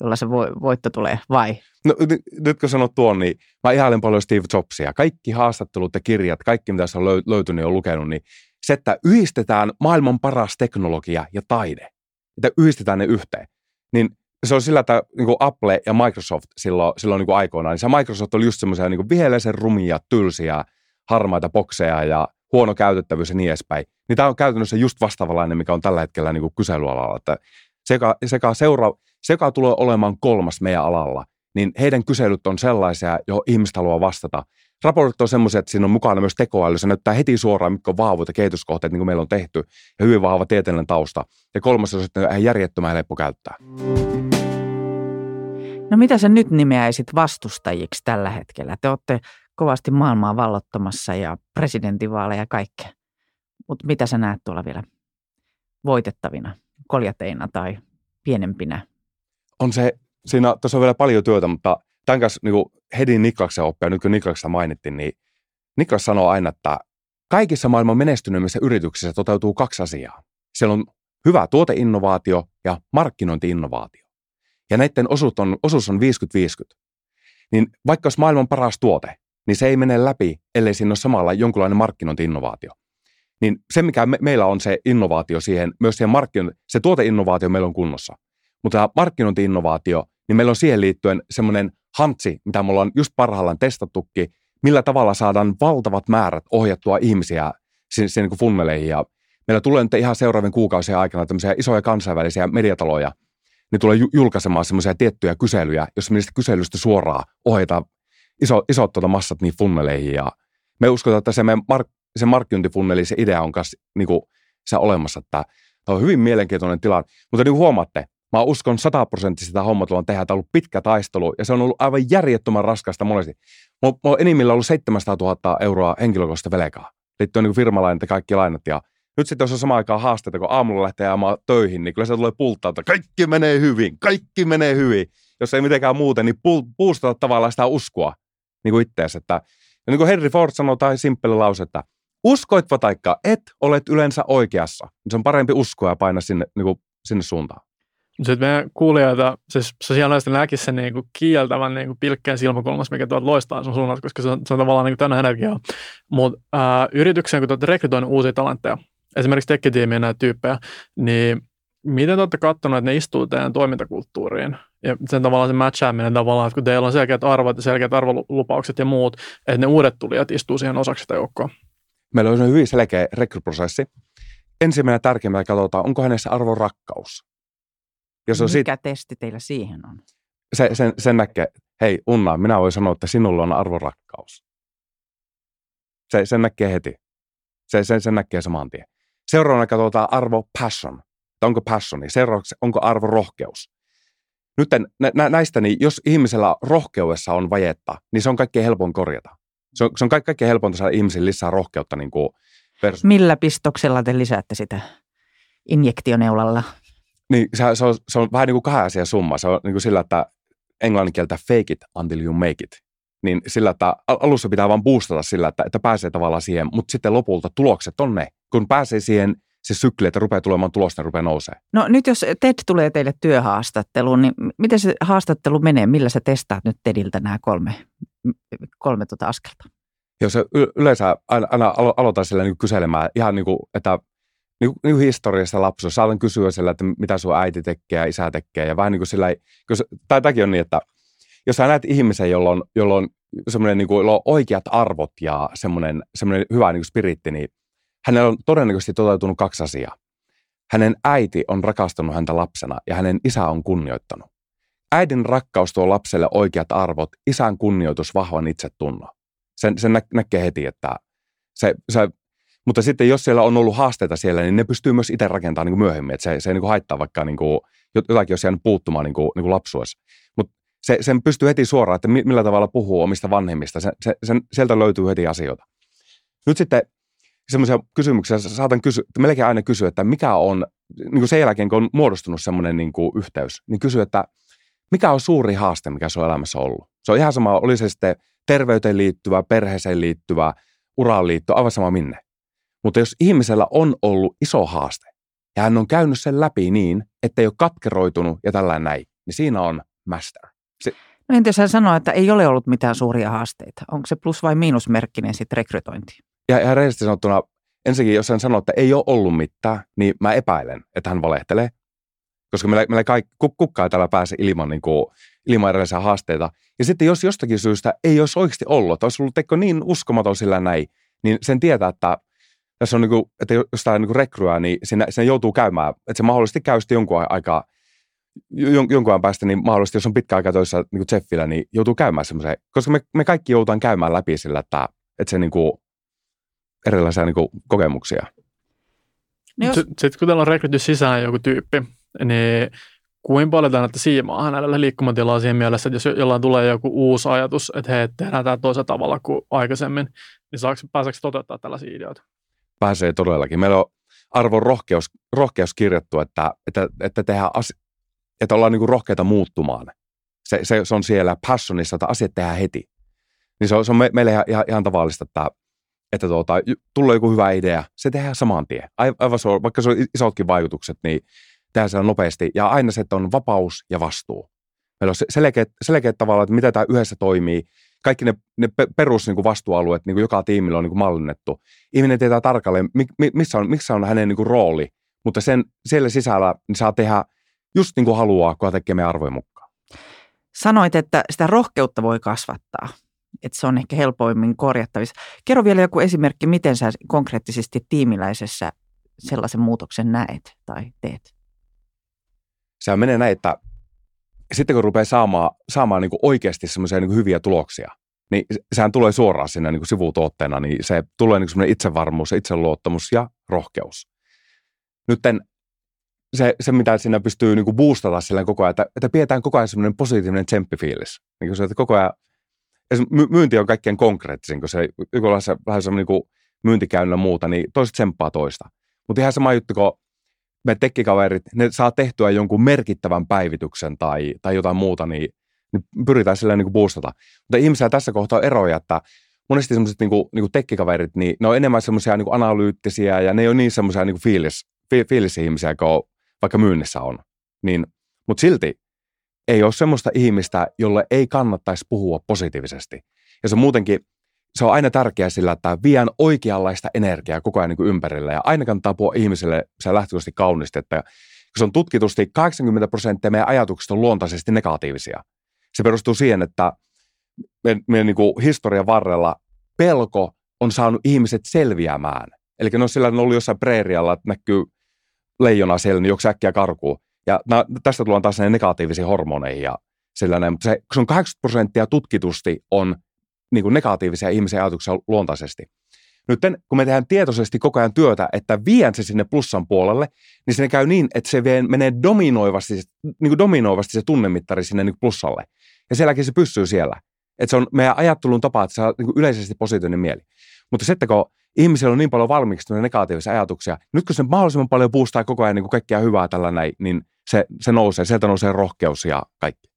jolla se voitto tulee, vai? No nyt kun sanot tuon, niin mä ihailen paljon Steve Jobsia. Kaikki haastattelut ja kirjat, kaikki mitä se on löytynyt ja lukenut, niin se, että yhdistetään maailman paras teknologia ja taide, että yhdistetään ne yhteen, niin se on sillä, että niin kuin Apple ja Microsoft silloin, silloin niin kuin aikoinaan, niin se Microsoft oli just semmoisia niin viheleisen rumia, tylsiä, harmaita bokseja ja huono käytettävyys ja niin edespäin. Niin tämä on käytännössä just vastaavanlainen, mikä on tällä hetkellä niin kuin kyselyalalla. Että se, joka, se, joka seura, se, joka tulee olemaan kolmas meidän alalla, niin heidän kyselyt on sellaisia, johon ihmiset haluaa vastata. Raportit on semmoisia, että siinä on mukana myös tekoäly. Se näyttää heti suoraan, mitkä on vahvuita kehityskohteet, niin kuin meillä on tehty, ja hyvin vahva tieteellinen tausta. Ja kolmas on sitten ihan järjettömän helppo käyttää. No mitä sä nyt nimeäisit vastustajiksi tällä hetkellä? Te olette kovasti maailmaa vallottamassa ja presidentinvaaleja ja kaikkea. Mutta mitä sä näet tuolla vielä voitettavina, koljateina tai pienempinä? On se, siinä, tässä on vielä paljon työtä, mutta tämän kanssa niin Hedin Niklaksen oppia, nyt kun Niklaksesta mainittiin, niin Niklas sanoo aina, että kaikissa maailman menestyneimmissä yrityksissä toteutuu kaksi asiaa. Siellä on hyvä tuoteinnovaatio ja markkinointiinnovaatio ja näiden osuus on, osuus on 50-50, niin vaikka olisi maailman paras tuote, niin se ei mene läpi, ellei siinä ole samalla jonkunlainen markkinointi-innovaatio. Niin se, mikä me, meillä on se innovaatio siihen, myös siihen markkino- se tuoteinnovaatio meillä on kunnossa. Mutta tämä markkinointi-innovaatio, niin meillä on siihen liittyen semmoinen hantsi, mitä me ollaan just parhaillaan testattukin, millä tavalla saadaan valtavat määrät ohjattua ihmisiä sinne, sinne niin funneleihin. Ja meillä tulee nyt ihan seuraavien kuukausien aikana tämmöisiä isoja kansainvälisiä mediataloja, ne tulee julkaisemaan semmoisia tiettyjä kyselyjä, jos niistä kyselystä suoraan ohjataan iso, isot tuota massat niin funneleihin. Ja me uskotaan, että se, mark, se markkinointifunneli, se idea on myös niin se olemassa, että tämä on hyvin mielenkiintoinen tilanne. Mutta niin kuin huomaatte, mä uskon sataprosenttisesti sitä homma tullaan tehdä. Tämä on ollut pitkä taistelu ja se on ollut aivan järjettömän raskasta monesti. Mä, mä enimmillä ollut 700 000 euroa henkilökohtaista velkaa liittyen niin firmalainat ja kaikki lainat. Ja nyt sitten jos on samaan aikaan haasteita, kun aamulla lähtee aamaan töihin, niin kyllä se tulee pulttaa, että kaikki menee hyvin, kaikki menee hyvin. Jos ei mitenkään muuten, niin puustata tavallaan sitä uskoa niin kuin ittees. Että, ja niin kuin Henry Ford sanoi, tai simppeli lause, että uskoitpa taikka et, olet yleensä oikeassa. Se on parempi uskoa ja painaa sinne, niin kuin, sinne suuntaan. Sitten meidän kuulijoita, siis sosiaalisesti näkisi sen niin kuin kieltävän niin kuin pilkkeen silmäkulmassa, mikä tuolta loistaa sun suunnat, koska se on, se on tavallaan niin täynnä energiaa. Mutta yritykseen, kun te olette rekrytoineet uusia talentteja, esimerkiksi tekkitiimiä näitä tyyppejä, niin miten te olette katsonut, että ne istuu teidän toimintakulttuuriin? Ja sen tavallaan se matchaaminen tavallaan, että kun teillä on selkeät arvot ja selkeät arvolupaukset ja muut, että ne uudet tulijat istuu siihen osaksi sitä joukkoa. Meillä on hyvin selkeä rekryprosessi. Ensimmäinen tärkeimmä katsotaan, onko hänessä arvo rakkaus. Jos on Mikä sit, testi teillä siihen on? Se, sen, sen näkee, hei Unna, minä voin sanoa, että sinulla on arvorakkaus. Se, sen näkee heti. Se, sen, sen näkee saman tien. Seuraavana katsotaan arvo passion. Onko passioni? Seuraavaksi onko arvo rohkeus? Nyt nä, näistä, niin jos ihmisellä rohkeudessa on vajetta, niin se on kaikkein helpoin korjata. Se on, se on kaikkein helpointa saada ihmisille lisää rohkeutta. Niin kuin vers- Millä pistoksella te lisäätte sitä injektioneulalla? Niin, se, se, on, se on vähän niin kuin kahden asian summa. Se on niin kuin sillä, että englannin kieltä fake it until you make it. Niin sillä, että alussa pitää vaan boostata sillä, että, että pääsee tavallaan siihen, mutta sitten lopulta tulokset on ne. Kun pääsee siihen se sykli, että rupeaa tulemaan tulosta, rupeaa nousee. No nyt jos TED tulee teille työhaastatteluun, niin miten se haastattelu menee? Millä sä testaat nyt TEDiltä nämä kolme, kolme tuota askelta? Jos yleensä aina, aina aloitan sillä niin kyselemään ihan niin kuin, että niin, niin kuin historiasta lapsuus. Saatan kysyä sillä, että mitä sun äiti tekee ja isä tekee. Ja vähän niin kuin sillä, tai tämäkin on niin, että jos sä näet ihmisen, jolla on, jolla on semmoinen niin kuin, jolla on oikeat arvot ja semmoinen, semmoinen hyvä niin kuin spiritti, niin hänellä on todennäköisesti toteutunut kaksi asiaa. Hänen äiti on rakastanut häntä lapsena ja hänen isä on kunnioittanut. Äidin rakkaus tuo lapselle oikeat arvot, isän kunnioitus, vahvan itsetunno. Sen, sen nä- näkee heti, että se, se, mutta sitten jos siellä on ollut haasteita siellä, niin ne pystyy myös itse rakentamaan niin kuin myöhemmin. Että se, se ei niin kuin haittaa vaikka niin kuin, jotakin, jos jäänyt puuttumaan niin kuin, niin kuin lapsuudessa. Mutta se, sen pystyy heti suoraan, että millä tavalla puhuu omista vanhemmista. Se, se, sen, sieltä löytyy heti asioita. Nyt sitten semmoisia kysymyksiä saatan kysyä, melkein aina kysyä, että mikä on, niin kuin sen jälkeen kun on muodostunut semmoinen niin kuin yhteys, niin kysyä, että mikä on suuri haaste, mikä sun elämässä on ollut. Se on ihan sama, oli se sitten terveyteen liittyvä, perheeseen liittyvä, uraan liittyvä, aivan sama minne. Mutta jos ihmisellä on ollut iso haaste ja hän on käynyt sen läpi niin, että ei ole katkeroitunut ja tällainen näin, niin siinä on master. Se, no entä jos hän sanoo, että ei ole ollut mitään suuria haasteita? Onko se plus vai miinusmerkkinen sitten rekrytointiin? Ja ihan rehellisesti sanottuna, ensinnäkin jos hän sanoo, että ei ole ollut mitään, niin mä epäilen, että hän valehtelee. Koska meillä, meillä kaikki, kukka ei täällä pääse ilman, niin kuin, ilman erilaisia haasteita. Ja sitten jos jostakin syystä ei olisi oikeasti ollut, että olisi ollut teko niin uskomaton sillä näin, niin sen tietää, että tässä on niin kuin, että jos tämä niin rekryää, niin siinä, siinä joutuu käymään, että se mahdollisesti käy sitten jonkun aikaa, jon, jonkun ajan päästä, niin mahdollisesti, jos on pitkä aika töissä niin kuin Jeffillä, niin joutuu käymään semmoiseen, koska me, me kaikki joudutaan käymään läpi sillä, että, että se niin kuin, erilaisia niin kuin, kokemuksia. No jos... Sitten kun teillä on rekrytty sisään joku tyyppi, niin kuinka paljon te annatte siimaa hänelle liikkumatilaa siinä mielessä, että jos jollain tulee joku uusi ajatus, että hei, tehdään tämä toisella tavalla kuin aikaisemmin, niin saako, pääseekö toteuttaa tällaisia ideoita? Pääsee todellakin. Meillä on arvon rohkeus, rohkeus kirjattu, että, että, että, tehdään asi- että ollaan niin kuin rohkeita muuttumaan. Se, se, se, on siellä passionissa, että asiat tehdään heti. Niin se on, se on me, meille ihan, ihan, tavallista, että, että tuota, tulee joku hyvä idea, se tehdään saman tien. Aivan se on, vaikka se on isotkin vaikutukset, niin tehdään siellä nopeasti. Ja aina se, että on vapaus ja vastuu. Meillä on selkeät, selkeät tavalla, että mitä tämä yhdessä toimii. Kaikki ne, ne perus niin kuin vastuualueet niin kuin joka tiimillä on niin kuin mallinnettu. Ihminen tietää tarkalleen, missä on, missä on hänen niin kuin rooli, mutta sen, siellä sisällä niin saa tehdä just niin kuin haluaa, kun tekee meidän arvojen mukaan. Sanoit, että sitä rohkeutta voi kasvattaa että se on ehkä helpoimmin korjattavissa. Kerro vielä joku esimerkki, miten sä konkreettisesti tiimiläisessä sellaisen muutoksen näet tai teet? Se menee näin, että sitten kun rupeaa saamaan, saamaan niin kuin oikeasti semmoisia niin hyviä tuloksia, niin sehän tulee suoraan sinne niin kuin sivutuotteena, niin se tulee niin semmoinen itsevarmuus, itseluottamus ja rohkeus. Nyt se, se, mitä siinä pystyy niin kuin boostata sillä koko ajan, että, että pidetään koko ajan semmoinen positiivinen tsemppifiilis. Niin se, että koko ajan myynti on kaikkein konkreettisin, kun se joku on vähän semmoinen niin myyntikäynnä muuta, niin toiset tsemppaa toista. Mutta ihan sama juttu, kun me tekkikaverit, ne saa tehtyä jonkun merkittävän päivityksen tai, tai jotain muuta, niin, niin pyritään sillä niin kuin boostata. Mutta ihmisillä tässä kohtaa on eroja, että monesti semmoiset niin kuin, niin tekkikaverit, niin ne on enemmän semmoisia niin analyyttisiä ja ne ei ole niin semmoisia niin fiilis, fiilis ihmisiä kuin vaikka myynnissä on. Niin Mutta silti ei ole semmoista ihmistä, jolle ei kannattaisi puhua positiivisesti. Ja se muutenkin, se on aina tärkeää sillä, että vien oikeanlaista energiaa koko ajan niin kuin ympärillä. Ja aina kannattaa puhua ihmiselle se lähtökohtaisesti kaunisti, että se on tutkitusti 80 prosenttia meidän ajatuksista on luontaisesti negatiivisia. Se perustuu siihen, että meidän, meidän niin kuin historian varrella pelko on saanut ihmiset selviämään. Eli ne on sillä on ollut jossain preerialla, että näkyy leijona siellä, niin äkkiä karkuun. Ja tästä tullaan taas negatiivisiin hormoneihin ja sellainen. Mutta se, se on 80 prosenttia tutkitusti on niin kuin negatiivisia ihmisen ajatuksia luontaisesti. Nyt kun me tehdään tietoisesti koko ajan työtä, että vien se sinne plussan puolelle, niin se käy niin, että se vie, menee dominoivasti, niin kuin dominoivasti se tunnemittari sinne niin plussalle. Ja sielläkin se pysyy siellä. Että se on meidän ajattelun tapa, että se on niin yleisesti positiivinen mieli. Mutta sitten kun ihmisillä on niin paljon valmiiksi negatiivisia ajatuksia, nyt kun se mahdollisimman paljon boostaa koko ajan niin kaikkia hyvää tällä näin, niin se, se nousee, sieltä nousee rohkeus ja kaikki.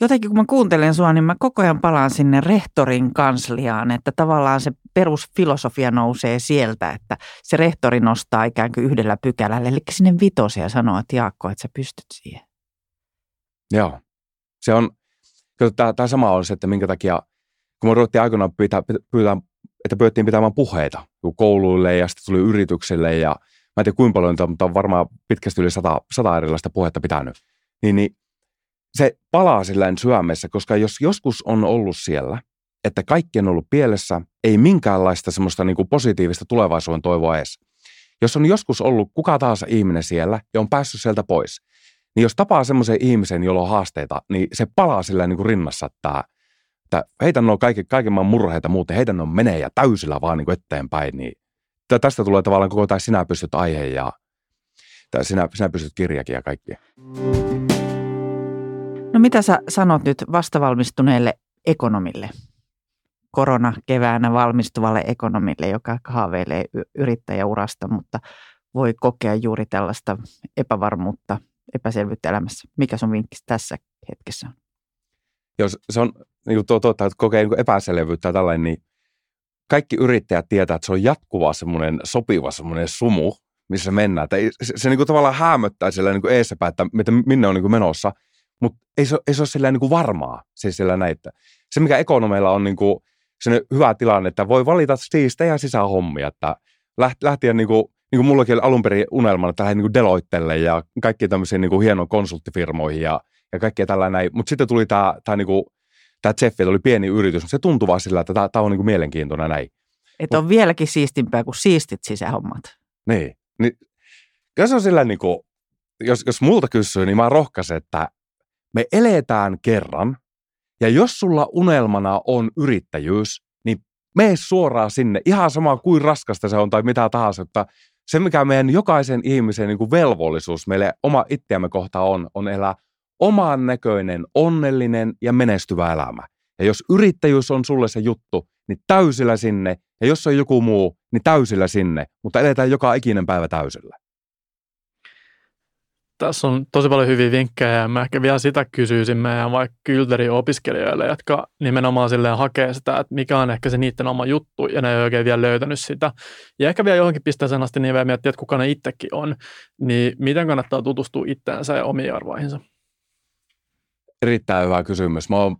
Jotenkin kun mä kuuntelen sua, niin mä koko ajan palaan sinne rehtorin kansliaan, että tavallaan se perusfilosofia nousee sieltä, että se rehtori nostaa ikään kuin yhdellä pykälällä, eli sinne vitosia ja sanoo, että Jaakko, että sä pystyt siihen. Joo, se on, tämä, tämä sama on se, että minkä takia, kun me ruvettiin aikoinaan pyytää, pyytää, että pyydettiin pitämään puheita kouluille ja sitten tuli yrityksille ja mä en tiedä kuinka paljon, mutta on varmaan pitkästi yli sata, sata erilaista puhetta pitänyt, niin, niin se palaa sillä syömessä, koska jos joskus on ollut siellä, että kaikki on ollut pielessä, ei minkäänlaista semmoista niin kuin positiivista tulevaisuuden toivoa edes. Jos on joskus ollut kuka tahansa ihminen siellä ja on päässyt sieltä pois, niin jos tapaa semmoisen ihmisen, jolla on haasteita, niin se palaa sillä niin kuin rinnassa, että, että heitä on kaiken, kaiken maan murheita muuten, heitä on menee ja täysillä vaan niin kuin eteenpäin, niin tästä tulee tavallaan koko tämä sinä pystyt aihe ja sinä, sinä pystyt kirjakin ja kaikki. No mitä sä sanot nyt vastavalmistuneelle ekonomille? Korona keväänä valmistuvalle ekonomille, joka haaveilee yrittäjäurasta, mutta voi kokea juuri tällaista epävarmuutta, epäselvyyttä elämässä. Mikä sun vinkki tässä hetkessä on? Jos se on niin tuo, tuota, että kokee niin epäselvyyttä tällainen, niin kaikki yrittäjät tietää, että se on jatkuva semmoinen sopiva semmoinen sumu, missä mennään. Että se, se niin kuin tavallaan hämöttää sillä niin eessäpäin, että minne on niin kuin menossa – mutta ei se, ei se ole sillä niin kuin varmaa, siis sillä näitä. Se, mikä ekonomeilla on niin kuin hyvä tilanne, että voi valita siis tehdä sisähommia, että lähtien niin kuin, niin kuin mullakin oli alun perin unelmana, että lähdin niin Deloittelle ja kaikki tämmöisiin niin hienoon konsulttifirmoihin ja, ja kaikkea tällä näin. Mutta sitten tuli tämä, tämä, niin kuin, tämä Jeffi, oli pieni yritys, mutta se tuntui vaan sillä, että tämä, on niin kuin mielenkiintoinen näin. Että on vieläkin siistimpää kuin siistit sisähommat. Niin. niin se on sillä niin kuin, jos, jos multa kysyy, niin mä rohkaisen, että me eletään kerran, ja jos sulla unelmana on yrittäjyys, niin mene suoraan sinne, ihan sama kuin raskasta se on tai mitä tahansa, että se mikä meidän jokaisen ihmisen niin kuin velvollisuus meille oma itseämme kohtaan on, on elää oman näköinen, onnellinen ja menestyvä elämä. Ja jos yrittäjyys on sulle se juttu, niin täysillä sinne, ja jos on joku muu, niin täysillä sinne, mutta eletään joka ikinen päivä täysillä tässä on tosi paljon hyviä vinkkejä ja mä ehkä vielä sitä kysyisin meidän vaikka Kylterin opiskelijoille, jotka nimenomaan silleen hakee sitä, että mikä on ehkä se niiden oma juttu ja ne ei oikein vielä löytänyt sitä. Ja ehkä vielä johonkin pisteeseen asti niin vielä miettiä, että kuka ne itsekin on, niin miten kannattaa tutustua itseensä ja omiin arvoihinsa? Erittäin hyvä kysymys. Mä oon,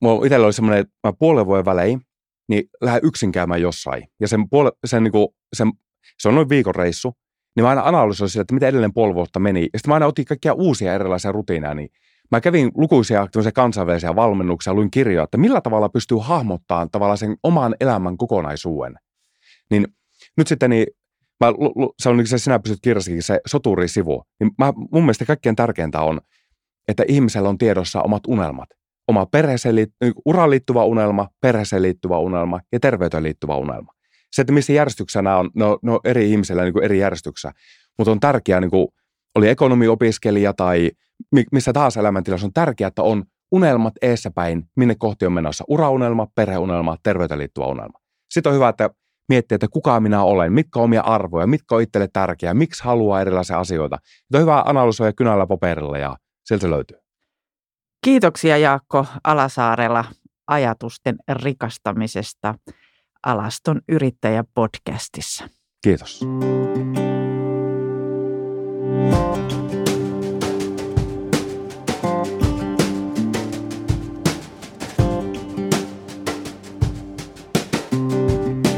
mulla itsellä oli semmoinen, että mä puolen vuoden välein, niin lähden yksin käymään jossain. Ja sen, puole, sen, niin kuin, sen, se on noin viikon reissu, niin mä aina analysoin sitä, että miten edellinen puoli vuotta meni. Ja sitten mä aina otin kaikkia uusia erilaisia rutiineja, niin mä kävin lukuisia kansainvälisiä valmennuksia, luin kirjoja, että millä tavalla pystyy hahmottamaan tavallaan sen oman elämän kokonaisuuden. Niin nyt sitten niin, mä, se on niin se sinä pystyt kirjassakin se soturisivu, niin mä, mun mielestä kaikkein tärkeintä on, että ihmisellä on tiedossa omat unelmat. Oma perheeseen niin uraan liittyvä unelma, perheeseen liittyvä unelma ja terveyteen liittyvä unelma se, että missä järjestyksessä on, ne on eri ihmisillä niin kuin eri järjestyksessä, mutta on tärkeää, niin kuin oli ekonomiopiskelija tai missä taas elämäntilassa on tärkeää, että on unelmat eessäpäin, minne kohti on menossa. Uraunelma, perheunelma, terveyteen liittyvä unelma. Sitten on hyvä, että miettii, että kuka minä olen, mitkä on omia arvoja, mitkä on itselle tärkeää, miksi haluaa erilaisia asioita. Sitten on hyvä analysoida kynällä paperilla ja sieltä se löytyy. Kiitoksia Jaakko Alasaarella ajatusten rikastamisesta. Alaston yrittäjä podcastissa. Kiitos.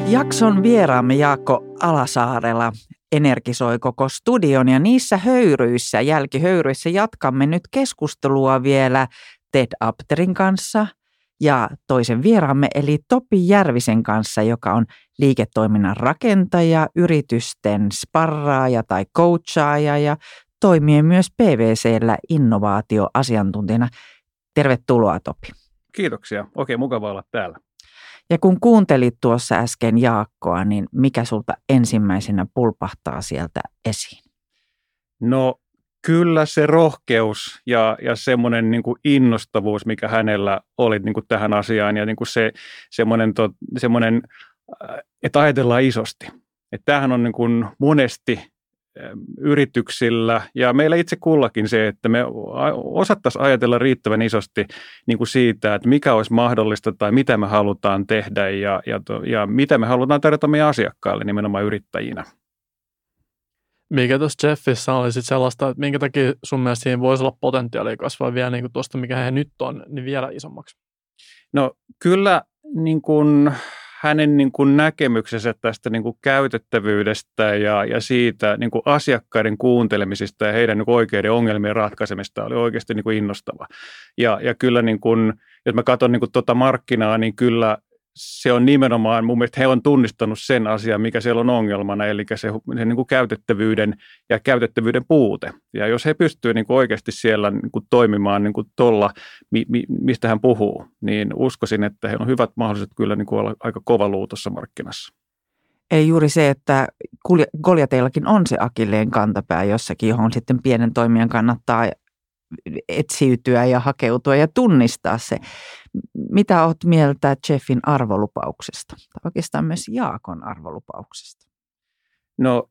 Jakson vieraamme Jaakko Alasaarella energisoi koko studion ja niissä höyryissä, jälkihöyryissä jatkamme nyt keskustelua vielä Ted Apterin kanssa – ja toisen vieraamme eli Topi Järvisen kanssa, joka on liiketoiminnan rakentaja, yritysten sparraaja tai coachaaja ja toimii myös PVCllä innovaatioasiantuntijana. Tervetuloa Topi. Kiitoksia. Oikein mukava olla täällä. Ja kun kuuntelit tuossa äsken Jaakkoa, niin mikä sulta ensimmäisenä pulpahtaa sieltä esiin? No kyllä se rohkeus ja, ja semmoinen niin kuin innostavuus, mikä hänellä oli niin kuin tähän asiaan ja niin kuin se, semmoinen, to, semmoinen, äh, että ajatellaan isosti. Että tämähän on niin kuin monesti yrityksillä ja meillä itse kullakin se, että me osattaisiin ajatella riittävän isosti niin kuin siitä, että mikä olisi mahdollista tai mitä me halutaan tehdä ja, ja, ja mitä me halutaan tarjota meidän asiakkaille nimenomaan yrittäjinä. Mikä tuossa Jeffissä oli sitten sellaista, että minkä takia sun mielestä siinä voisi olla potentiaalia kasvaa vielä niin tuosta, mikä he nyt on, niin vielä isommaksi? No kyllä niin kuin hänen niin kuin näkemyksensä tästä niin kuin käytettävyydestä ja, ja siitä niin kuin asiakkaiden kuuntelemisesta ja heidän niin kuin oikeiden ongelmien ratkaisemista oli oikeasti niin kuin innostava. Ja, ja kyllä niin kuin, jos mä katson niin kuin tuota markkinaa, niin kyllä se on nimenomaan, mun mielestä he on tunnistanut sen asian, mikä siellä on ongelmana, eli se, se niin kuin käytettävyyden ja käytettävyyden puute. Ja jos he pystyvät niin oikeasti siellä niin kuin toimimaan niin kuin tolla, mi, mi, mistä hän puhuu, niin uskoisin, että heillä on hyvät mahdollisuudet kyllä niin kuin olla aika kova luu tuossa markkinassa. Eli juuri se, että Goljateillakin on se akilleen kantapää jossakin, johon sitten pienen toimijan kannattaa etsiytyä ja hakeutua ja tunnistaa se. Mitä olet mieltä Jeffin arvolupauksesta? Tai oikeastaan myös Jaakon arvolupauksesta? No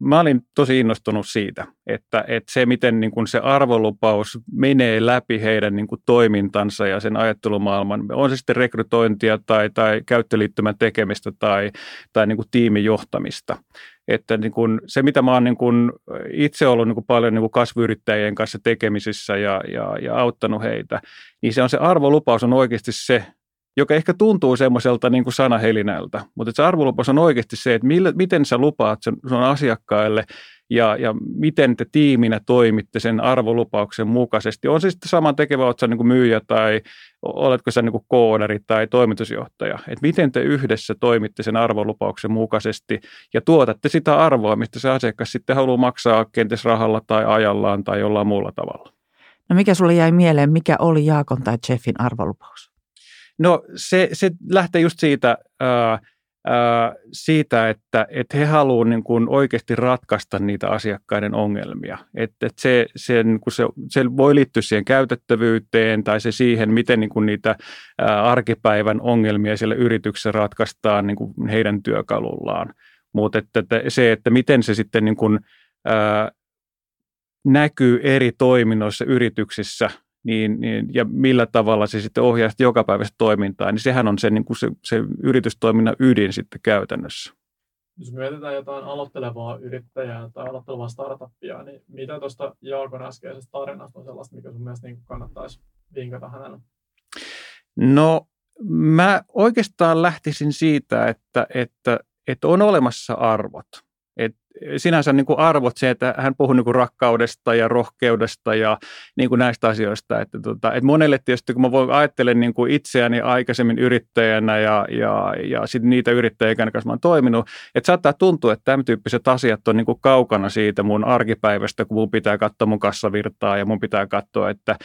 mä olin tosi innostunut siitä, että, että se miten niin kuin se arvolupaus menee läpi heidän niin kuin toimintansa ja sen ajattelumaailman, on se sitten rekrytointia tai, tai käyttöliittymän tekemistä tai, tai niin kuin tiimin johtamista. Että niin kuin se, mitä mä oon niin kuin itse ollut niin kuin paljon niin kuin kasvuyrittäjien kanssa tekemisissä ja, ja, ja auttanut heitä, niin se on se arvolupaus on oikeasti se, joka ehkä tuntuu semmoiselta niin kuin sanahelinältä, mutta se arvolupaus on oikeasti se, että millä, miten sä lupaat sen sun asiakkaille ja, ja miten te tiiminä toimitte sen arvolupauksen mukaisesti. On se sitten saman tekevä, oletko niin kuin myyjä tai oletko sä niin kuin koodari tai toimitusjohtaja. Että miten te yhdessä toimitte sen arvolupauksen mukaisesti ja tuotatte sitä arvoa, mistä se asiakas sitten haluaa maksaa kenties rahalla tai ajallaan tai jollain muulla tavalla. No mikä sulle jäi mieleen, mikä oli Jaakon tai Jeffin arvolupaus? No se, se lähtee just siitä, ää, ää, siitä että, että he haluavat niin oikeasti ratkaista niitä asiakkaiden ongelmia. Että, että se, se, niin se, se voi liittyä siihen käytettävyyteen tai se siihen, miten niin niitä ää, arkipäivän ongelmia siellä yrityksessä ratkaistaan niin kuin heidän työkalullaan. Mutta että, että se, että miten se sitten niin kuin, ää, näkyy eri toiminnoissa yrityksissä – niin, niin, ja millä tavalla se sitten ohjaa sitä jokapäiväistä toimintaa, niin sehän on se, niin kuin se, se yritystoiminnan ydin sitten käytännössä. Jos mietitään jotain aloittelevaa yrittäjää tai aloittelevaa startuppia, niin mitä tuosta Jaakon äskeisestä tarinasta on sellaista, mikä sun mielestä niin kannattaisi vinkata hänelle? No mä oikeastaan lähtisin siitä, että, että, että on olemassa arvot – sinänsä niin kuin arvot se, että hän puhuu niin kuin rakkaudesta ja rohkeudesta ja niin kuin näistä asioista. Että, tota, että monelle tietysti, kun mä voin ajattelen niin kuin itseäni aikaisemmin yrittäjänä ja, ja, ja sit niitä yrittäjiä, kanssa mä oon toiminut, että saattaa tuntua, että tämän tyyppiset asiat on niin kuin kaukana siitä mun arkipäivästä, kun mun pitää katsoa mun kassavirtaa ja mun pitää katsoa, että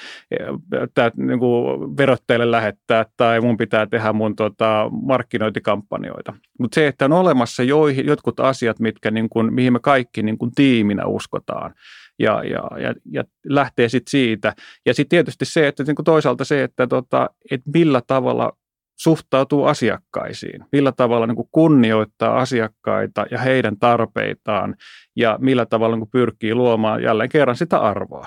tämä niin kuin verotteille lähettää tai mun pitää tehdä mun tota, markkinointikampanjoita. Mutta se, että on olemassa joihin, jotkut asiat, mitkä niin kuin, mihin me kaikki niin kuin tiiminä uskotaan. Ja, ja, ja, ja lähtee sitten siitä. Ja sitten tietysti se, että niin kuin toisaalta se, että, tota, että millä tavalla suhtautuu asiakkaisiin, millä tavalla niin kuin kunnioittaa asiakkaita ja heidän tarpeitaan ja millä tavalla niin kuin pyrkii luomaan jälleen kerran sitä arvoa.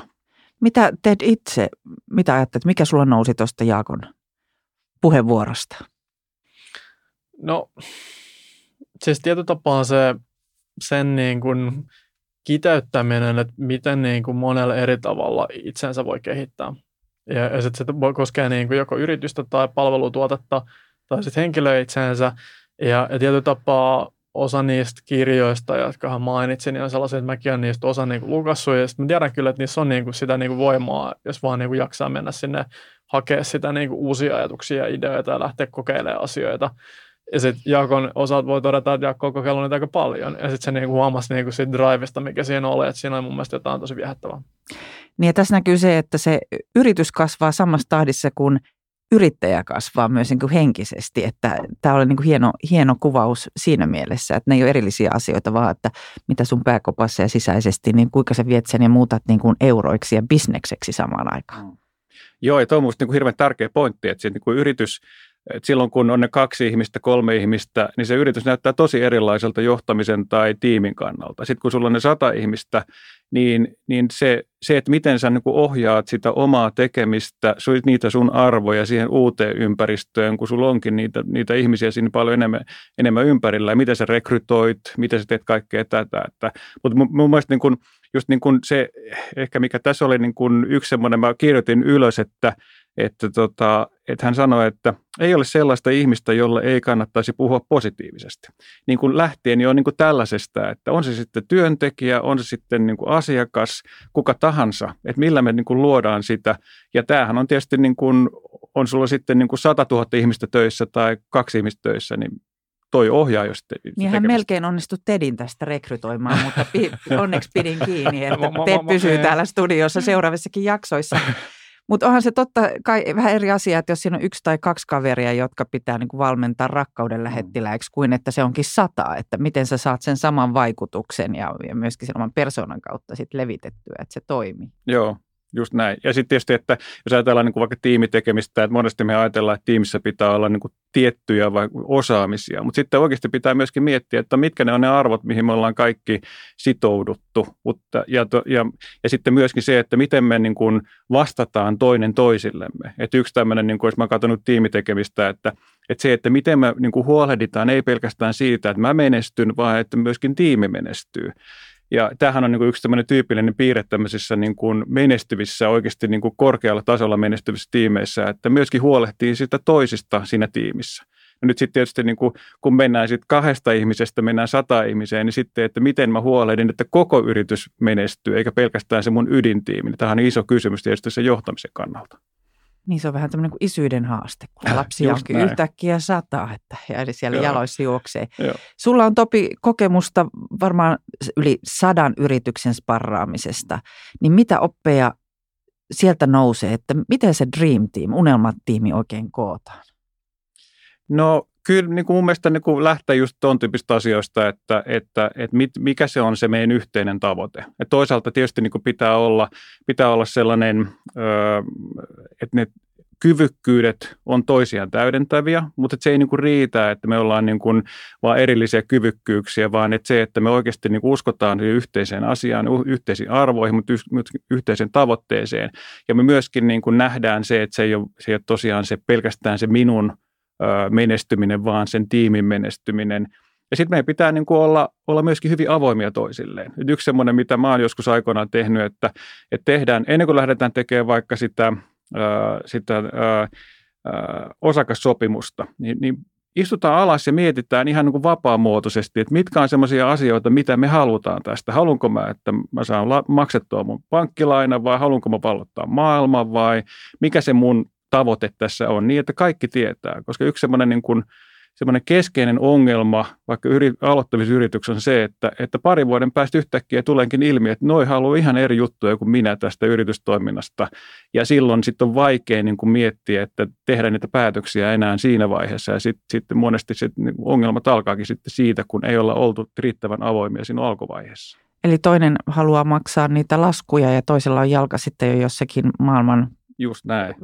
Mitä teet itse, mitä ajattelet, mikä sulla nousi tuosta Jaakon puheenvuorosta? No, siis tietyllä se sen niin kuin kiteyttäminen, että miten niin kuin monella eri tavalla itsensä voi kehittää. Ja, ja sitten se voi koskea niin kuin joko yritystä tai palvelutuotetta tai sitten henkilöä itsensä. Ja, ja tietyllä tapaa osa niistä kirjoista, jotka hän mainitsin, niin on sellaisia, että mäkin olen niistä osa niin lukassut. Ja sitten tiedän kyllä, että niissä on niin kuin sitä niin kuin voimaa, jos vaan niin kuin jaksaa mennä sinne hakea sitä niin kuin uusia ajatuksia ja ideoita ja lähteä kokeilemaan asioita. Ja sitten Jaakon osalta voi todeta, että Jaakko on kokeillut niitä aika paljon. Ja sitten se niinku huomasi niinku siitä drivesta, mikä siinä oli, että siinä on mun mielestä jotain tosi viehättävää. Niin ja tässä näkyy se, että se yritys kasvaa samassa tahdissa kuin yrittäjä kasvaa myös niin kuin henkisesti. Että tämä oli niin kuin hieno, hieno kuvaus siinä mielessä, että ne ei ole erillisiä asioita, vaan että mitä sun pääkopassa ja sisäisesti, niin kuinka sä viet sen ja muutat niin kuin euroiksi ja bisnekseksi samaan aikaan. Mm. Joo, ja tuo on minusta niin hirveän tärkeä pointti, että se, niin kuin yritys – et silloin kun on ne kaksi ihmistä, kolme ihmistä, niin se yritys näyttää tosi erilaiselta johtamisen tai tiimin kannalta. Sitten kun sulla on ne sata ihmistä, niin, niin se, se, että miten sä niin ohjaat sitä omaa tekemistä, niitä sun arvoja siihen uuteen ympäristöön, kun sulla onkin niitä, niitä ihmisiä siinä paljon enemmän, enemmän ympärillä, ja miten sä rekrytoit, miten sä teet kaikkea tätä. Että, mutta mun, mun mielestä niin kun, just niin kun se, ehkä mikä tässä oli niin kun yksi semmoinen, mä kirjoitin ylös, että – että, tota, että hän sanoi, että ei ole sellaista ihmistä, jolle ei kannattaisi puhua positiivisesti. Niin kuin lähtien jo niin kuin tällaisesta, että on se sitten työntekijä, on se sitten niin kuin asiakas, kuka tahansa, että millä me niin kuin luodaan sitä. Ja tämähän on tietysti, niin kuin, on sulla sitten niin kuin 100 000 ihmistä töissä tai kaksi ihmistä töissä, niin toi ohjaa jos te, Niin hän melkein onnistui Tedin tästä rekrytoimaan, mutta pi, [LAUGHS] onneksi pidin kiinni, että Ted pysyy täällä studiossa seuraavissakin jaksoissa. [LAUGHS] Mutta onhan se totta kai vähän eri asia, että jos siinä on yksi tai kaksi kaveria, jotka pitää niin kuin valmentaa rakkauden mm. lähettiläiksi, kuin että se onkin sata. Että miten sä saat sen saman vaikutuksen ja, ja myöskin sen oman persoonan kautta sit levitettyä, että se toimii. Joo, Just näin. Ja sitten tietysti, että jos ajatellaan niin kuin vaikka tiimitekemistä, että monesti me ajatellaan, että tiimissä pitää olla niin kuin tiettyjä vai osaamisia, mutta sitten oikeasti pitää myöskin miettiä, että mitkä ne on ne arvot, mihin me ollaan kaikki sitouduttu. Mutta, ja, ja, ja sitten myöskin se, että miten me niin kuin vastataan toinen toisillemme. Että yksi tämmöinen, niin kuin, jos mä katsonut tiimitekemistä, että, että se, että miten me niin kuin huolehditaan ei pelkästään siitä, että mä menestyn, vaan että myöskin tiimi menestyy. Ja tämähän on niin kuin yksi tämmöinen tyypillinen piirre tämmöisissä niin kuin menestyvissä, oikeasti niin kuin korkealla tasolla menestyvissä tiimeissä, että myöskin huolehtii sitä toisista siinä tiimissä. Ja nyt sitten tietysti niin kuin, kun mennään sitten kahdesta ihmisestä, mennään sata ihmiseen, niin sitten, että miten mä huolehdin, että koko yritys menestyy, eikä pelkästään se mun ydintiimi. Tämä on iso kysymys tietysti sen johtamisen kannalta. Niin se on vähän tämmöinen kuin isyyden haaste, kun äh, lapsi onkin näin. yhtäkkiä sata, että ja siellä Joo. jaloissa juoksee. Joo. Sulla on Topi kokemusta varmaan yli sadan yrityksen sparraamisesta, niin mitä oppeja sieltä nousee, että miten se Dream Team, unelmatiimi oikein kootaan? No kyllä niin kuin mun mielestä niin kuin lähtee just tuon tyyppistä asioista, että, että, että mit, mikä se on se meidän yhteinen tavoite. Et toisaalta tietysti niin kuin pitää, olla, pitää olla sellainen, öö, että ne kyvykkyydet on toisiaan täydentäviä, mutta se ei niin kuin riitä, että me ollaan niin kuin vaan erillisiä kyvykkyyksiä, vaan että se, että me oikeasti niin kuin uskotaan yhteiseen asiaan, yhteisiin arvoihin, mutta yhteiseen tavoitteeseen. Ja me myöskin niin kuin nähdään se, että se ei ole, se ei ole tosiaan se pelkästään se minun – menestyminen, vaan sen tiimin menestyminen. Ja sitten meidän pitää niin kuin olla, olla myöskin hyvin avoimia toisilleen. Nyt yksi semmoinen, mitä mä oon joskus aikoinaan tehnyt, että, että tehdään, ennen kuin lähdetään tekemään vaikka sitä, ää, sitä ää, osakassopimusta, niin, niin istutaan alas ja mietitään ihan niin kuin vapaamuotoisesti, että mitkä on sellaisia asioita, mitä me halutaan tästä. Haluanko mä, että mä saan maksettua mun pankkilaina vai haluanko mä vallottaa maailman vai mikä se mun tavoite tässä on, niin että kaikki tietää. Koska yksi semmoinen, niin kuin, semmoinen keskeinen ongelma vaikka yri, aloittavissa yrityksissä on se, että, että pari vuoden päästä yhtäkkiä tuleekin ilmi, että noi haluaa ihan eri juttuja kuin minä tästä yritystoiminnasta. Ja silloin sitten on vaikea niin kuin miettiä, että tehdä niitä päätöksiä enää siinä vaiheessa. Ja sitten sit monesti sit, niin ongelmat alkaakin sitten siitä, kun ei olla oltu riittävän avoimia siinä alkuvaiheessa. Eli toinen haluaa maksaa niitä laskuja ja toisella on jalka sitten jo jossakin maailman Just näin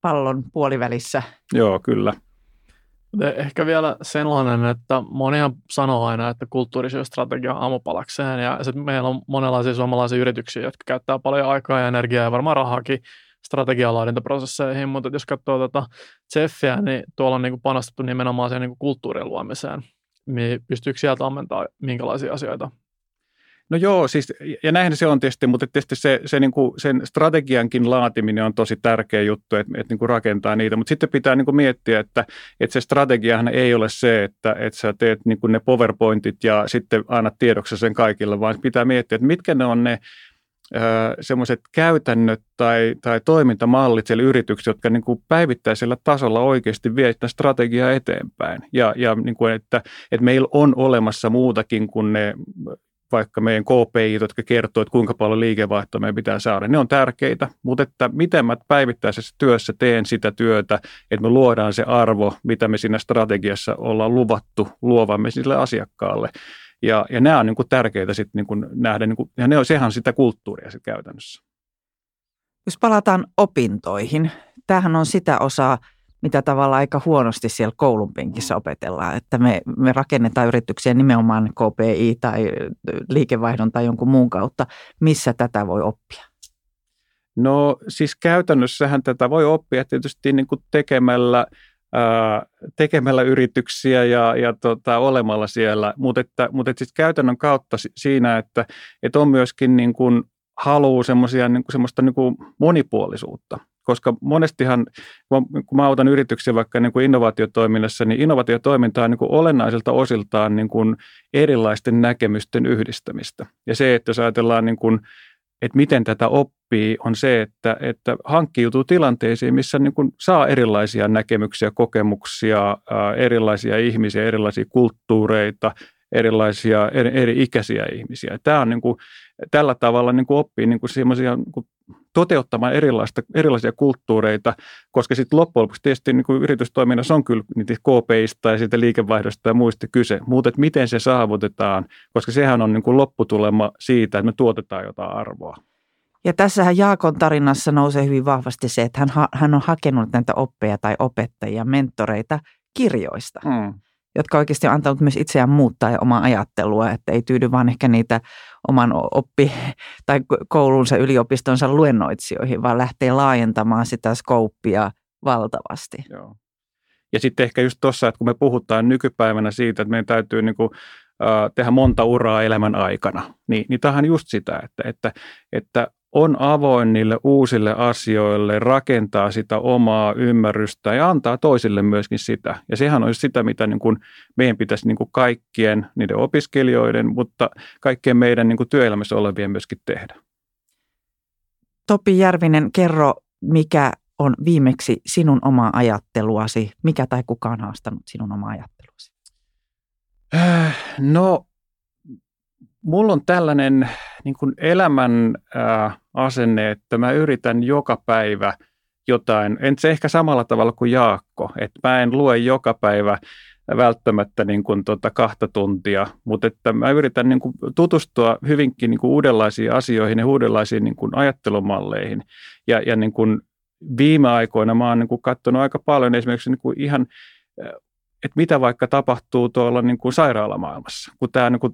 pallon puolivälissä. Joo, kyllä. Ehkä vielä sellainen, että monia sanoo aina, että kulttuurisyöstrategia on aamupalakseen ja sitten meillä on monenlaisia suomalaisia yrityksiä, jotka käyttää paljon aikaa ja energiaa ja varmaan rahaakin strategialaadintaprosesseihin, mutta jos katsoo tuota Jeffiä, niin tuolla on niin panostettu nimenomaan siihen niin kulttuurin luomiseen. Niin pystyykö sieltä ammentamaan minkälaisia asioita No joo, siis, ja näinhän se on tietysti, mutta tietysti se, se niin kuin sen strategiankin laatiminen on tosi tärkeä juttu, että, että niin kuin rakentaa niitä, mutta sitten pitää niin kuin miettiä, että, että se strategiahan ei ole se, että, että sä teet niin kuin ne powerpointit ja sitten annat tiedoksi sen kaikille, vaan pitää miettiä, että mitkä ne on ne semmoiset käytännöt tai, tai toimintamallit siellä yrityksissä, jotka niin kuin päivittäisellä tasolla oikeasti vie sitä strategiaa eteenpäin. Ja, ja niin kuin, että, että meillä on olemassa muutakin kuin ne vaikka meidän KPI, jotka kertoo, että kuinka paljon liikevaihtoa meidän pitää saada. Ne on tärkeitä, mutta että miten mä päivittäisessä työssä teen sitä työtä, että me luodaan se arvo, mitä me siinä strategiassa ollaan luvattu luovamme sille asiakkaalle. Ja, ja nämä on niin kuin tärkeitä sitten niin kuin nähdä, niin kuin, ja ne on, sehän sitä kulttuuria sitten käytännössä. Jos palataan opintoihin, tämähän on sitä osaa, mitä tavallaan aika huonosti siellä koulun penkissä opetellaan, että me, me rakennetaan yrityksiä nimenomaan KPI tai liikevaihdon tai jonkun muun kautta. Missä tätä voi oppia? No siis käytännössähän tätä voi oppia tietysti niin kuin tekemällä – tekemällä yrityksiä ja, ja tota, olemalla siellä, mutta että siis käytännön kautta siinä, että, että on myöskin niin kuin halu semmoisia, niin kuin, semmoista niin kuin monipuolisuutta. Koska monestihan, kun mä autan yrityksiä vaikka niin kuin innovaatiotoiminnassa, niin innovaatiotoiminta on niin kuin olennaisilta osiltaan niin kuin erilaisten näkemysten yhdistämistä. Ja se, että jos ajatellaan niin kuin että miten tätä oppii, on se, että, että hankkiutuu tilanteisiin, missä niin kuin saa erilaisia näkemyksiä, kokemuksia, erilaisia ihmisiä, erilaisia kulttuureita, erilaisia eri, eri ikäisiä ihmisiä. Tämä on niin kuin, tällä tavalla niin kuin oppii niin kuin niin kuin toteuttamaan erilaista, erilaisia kulttuureita, koska sitten loppujen lopuksi tietysti niin kuin yritystoiminnassa on kyllä niitä KPIsta ja siitä liikevaihdosta ja muista kyse, mutta miten se saavutetaan, koska sehän on niin kuin lopputulema siitä, että me tuotetaan jotain arvoa. Ja tässähän Jaakon tarinassa nousee hyvin vahvasti se, että hän, ha, hän on hakenut näitä oppeja tai opettajia, mentoreita kirjoista. Hmm jotka oikeasti on antanut myös itseään muuttaa ja omaa ajattelua, että ei tyydy vaan ehkä niitä oman oppi- [LAUGHS] tai koulunsa yliopistonsa luennoitsijoihin, vaan lähtee laajentamaan sitä skouppia valtavasti. Joo. Ja sitten ehkä just tuossa, että kun me puhutaan nykypäivänä siitä, että meidän täytyy niin kuin, äh, tehdä monta uraa elämän aikana, niin, niin tämähän just sitä, että, että, että on avoin niille uusille asioille, rakentaa sitä omaa ymmärrystä ja antaa toisille myöskin sitä. Ja sehän olisi sitä, mitä niin kuin meidän pitäisi niin kuin kaikkien niiden opiskelijoiden, mutta kaikkien meidän niin kuin työelämässä olevien myöskin tehdä. Topi Järvinen, kerro, mikä on viimeksi sinun omaa ajatteluasi? Mikä tai kuka on haastanut sinun omaa ajatteluasi? Äh, no mulla on tällainen niin kuin elämän ää, asenne, että mä yritän joka päivä jotain, en se ehkä samalla tavalla kuin Jaakko, että mä en lue joka päivä välttämättä niin kuin tota kahta tuntia, mutta että mä yritän niin kuin tutustua hyvinkin niin kuin uudenlaisiin asioihin ja uudenlaisiin niin kuin ajattelumalleihin. Ja, ja niin kuin viime aikoina mä oon niin kuin katsonut aika paljon esimerkiksi niin kuin ihan että mitä vaikka tapahtuu tuolla niin kuin sairaalamaailmassa, kun tämä niin kuin,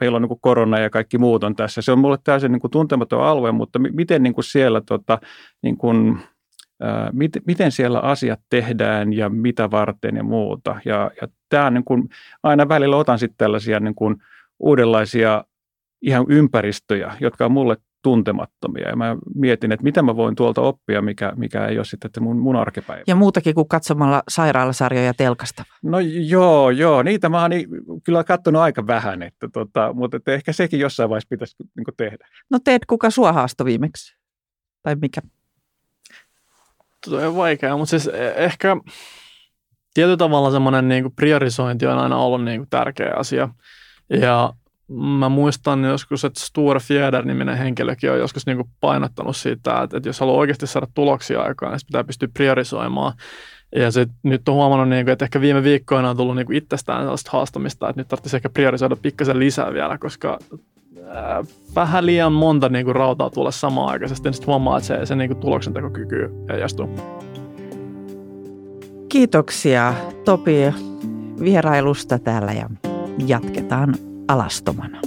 meillä on niin kuin korona ja kaikki muut on tässä. Se on mulle täysin niin kuin tuntematon alue, mutta miten niin kuin siellä, tota, niin kuin, miten siellä asiat tehdään ja mitä varten ja muuta. Ja, ja tämä niin kuin, aina välillä otan sitten tällaisia niin kuin, uudenlaisia ihan ympäristöjä, jotka on mulle tuntemattomia. Ja mä mietin, että mitä mä voin tuolta oppia, mikä, mikä ei ole sitten mun, mun arkipäivä. Ja muutakin kuin katsomalla sairaalasarjoja telkasta. No joo, joo. Niitä mä oon kyllä katsonut aika vähän, että tota, mutta että ehkä sekin jossain vaiheessa pitäisi niin tehdä. No teet, kuka sua haastoi viimeksi? Tai mikä? Tuo on vaikea, mutta siis e- ehkä tietyllä tavalla semmoinen niin priorisointi on aina ollut niin kuin tärkeä asia. Ja mä muistan joskus, että Sture Fjeder-niminen henkilökin on joskus niin painottanut siitä, että, että jos haluaa oikeasti saada tuloksia aikaan, niin pitää pystyä priorisoimaan. Ja se, nyt on huomannut, niin kuin, että ehkä viime viikkoina on tullut niin kuin itsestään sellaista haastamista, että nyt tarvitsisi ehkä priorisoida pikkasen lisää vielä, koska äh, vähän liian monta niin kuin, rautaa tulee samaan aikaisesti, niin sitten huomaa, että se, se niin kuin, tuloksentekokyky heijastuu. Kiitoksia Topi vierailusta täällä ja jatketaan alastomana.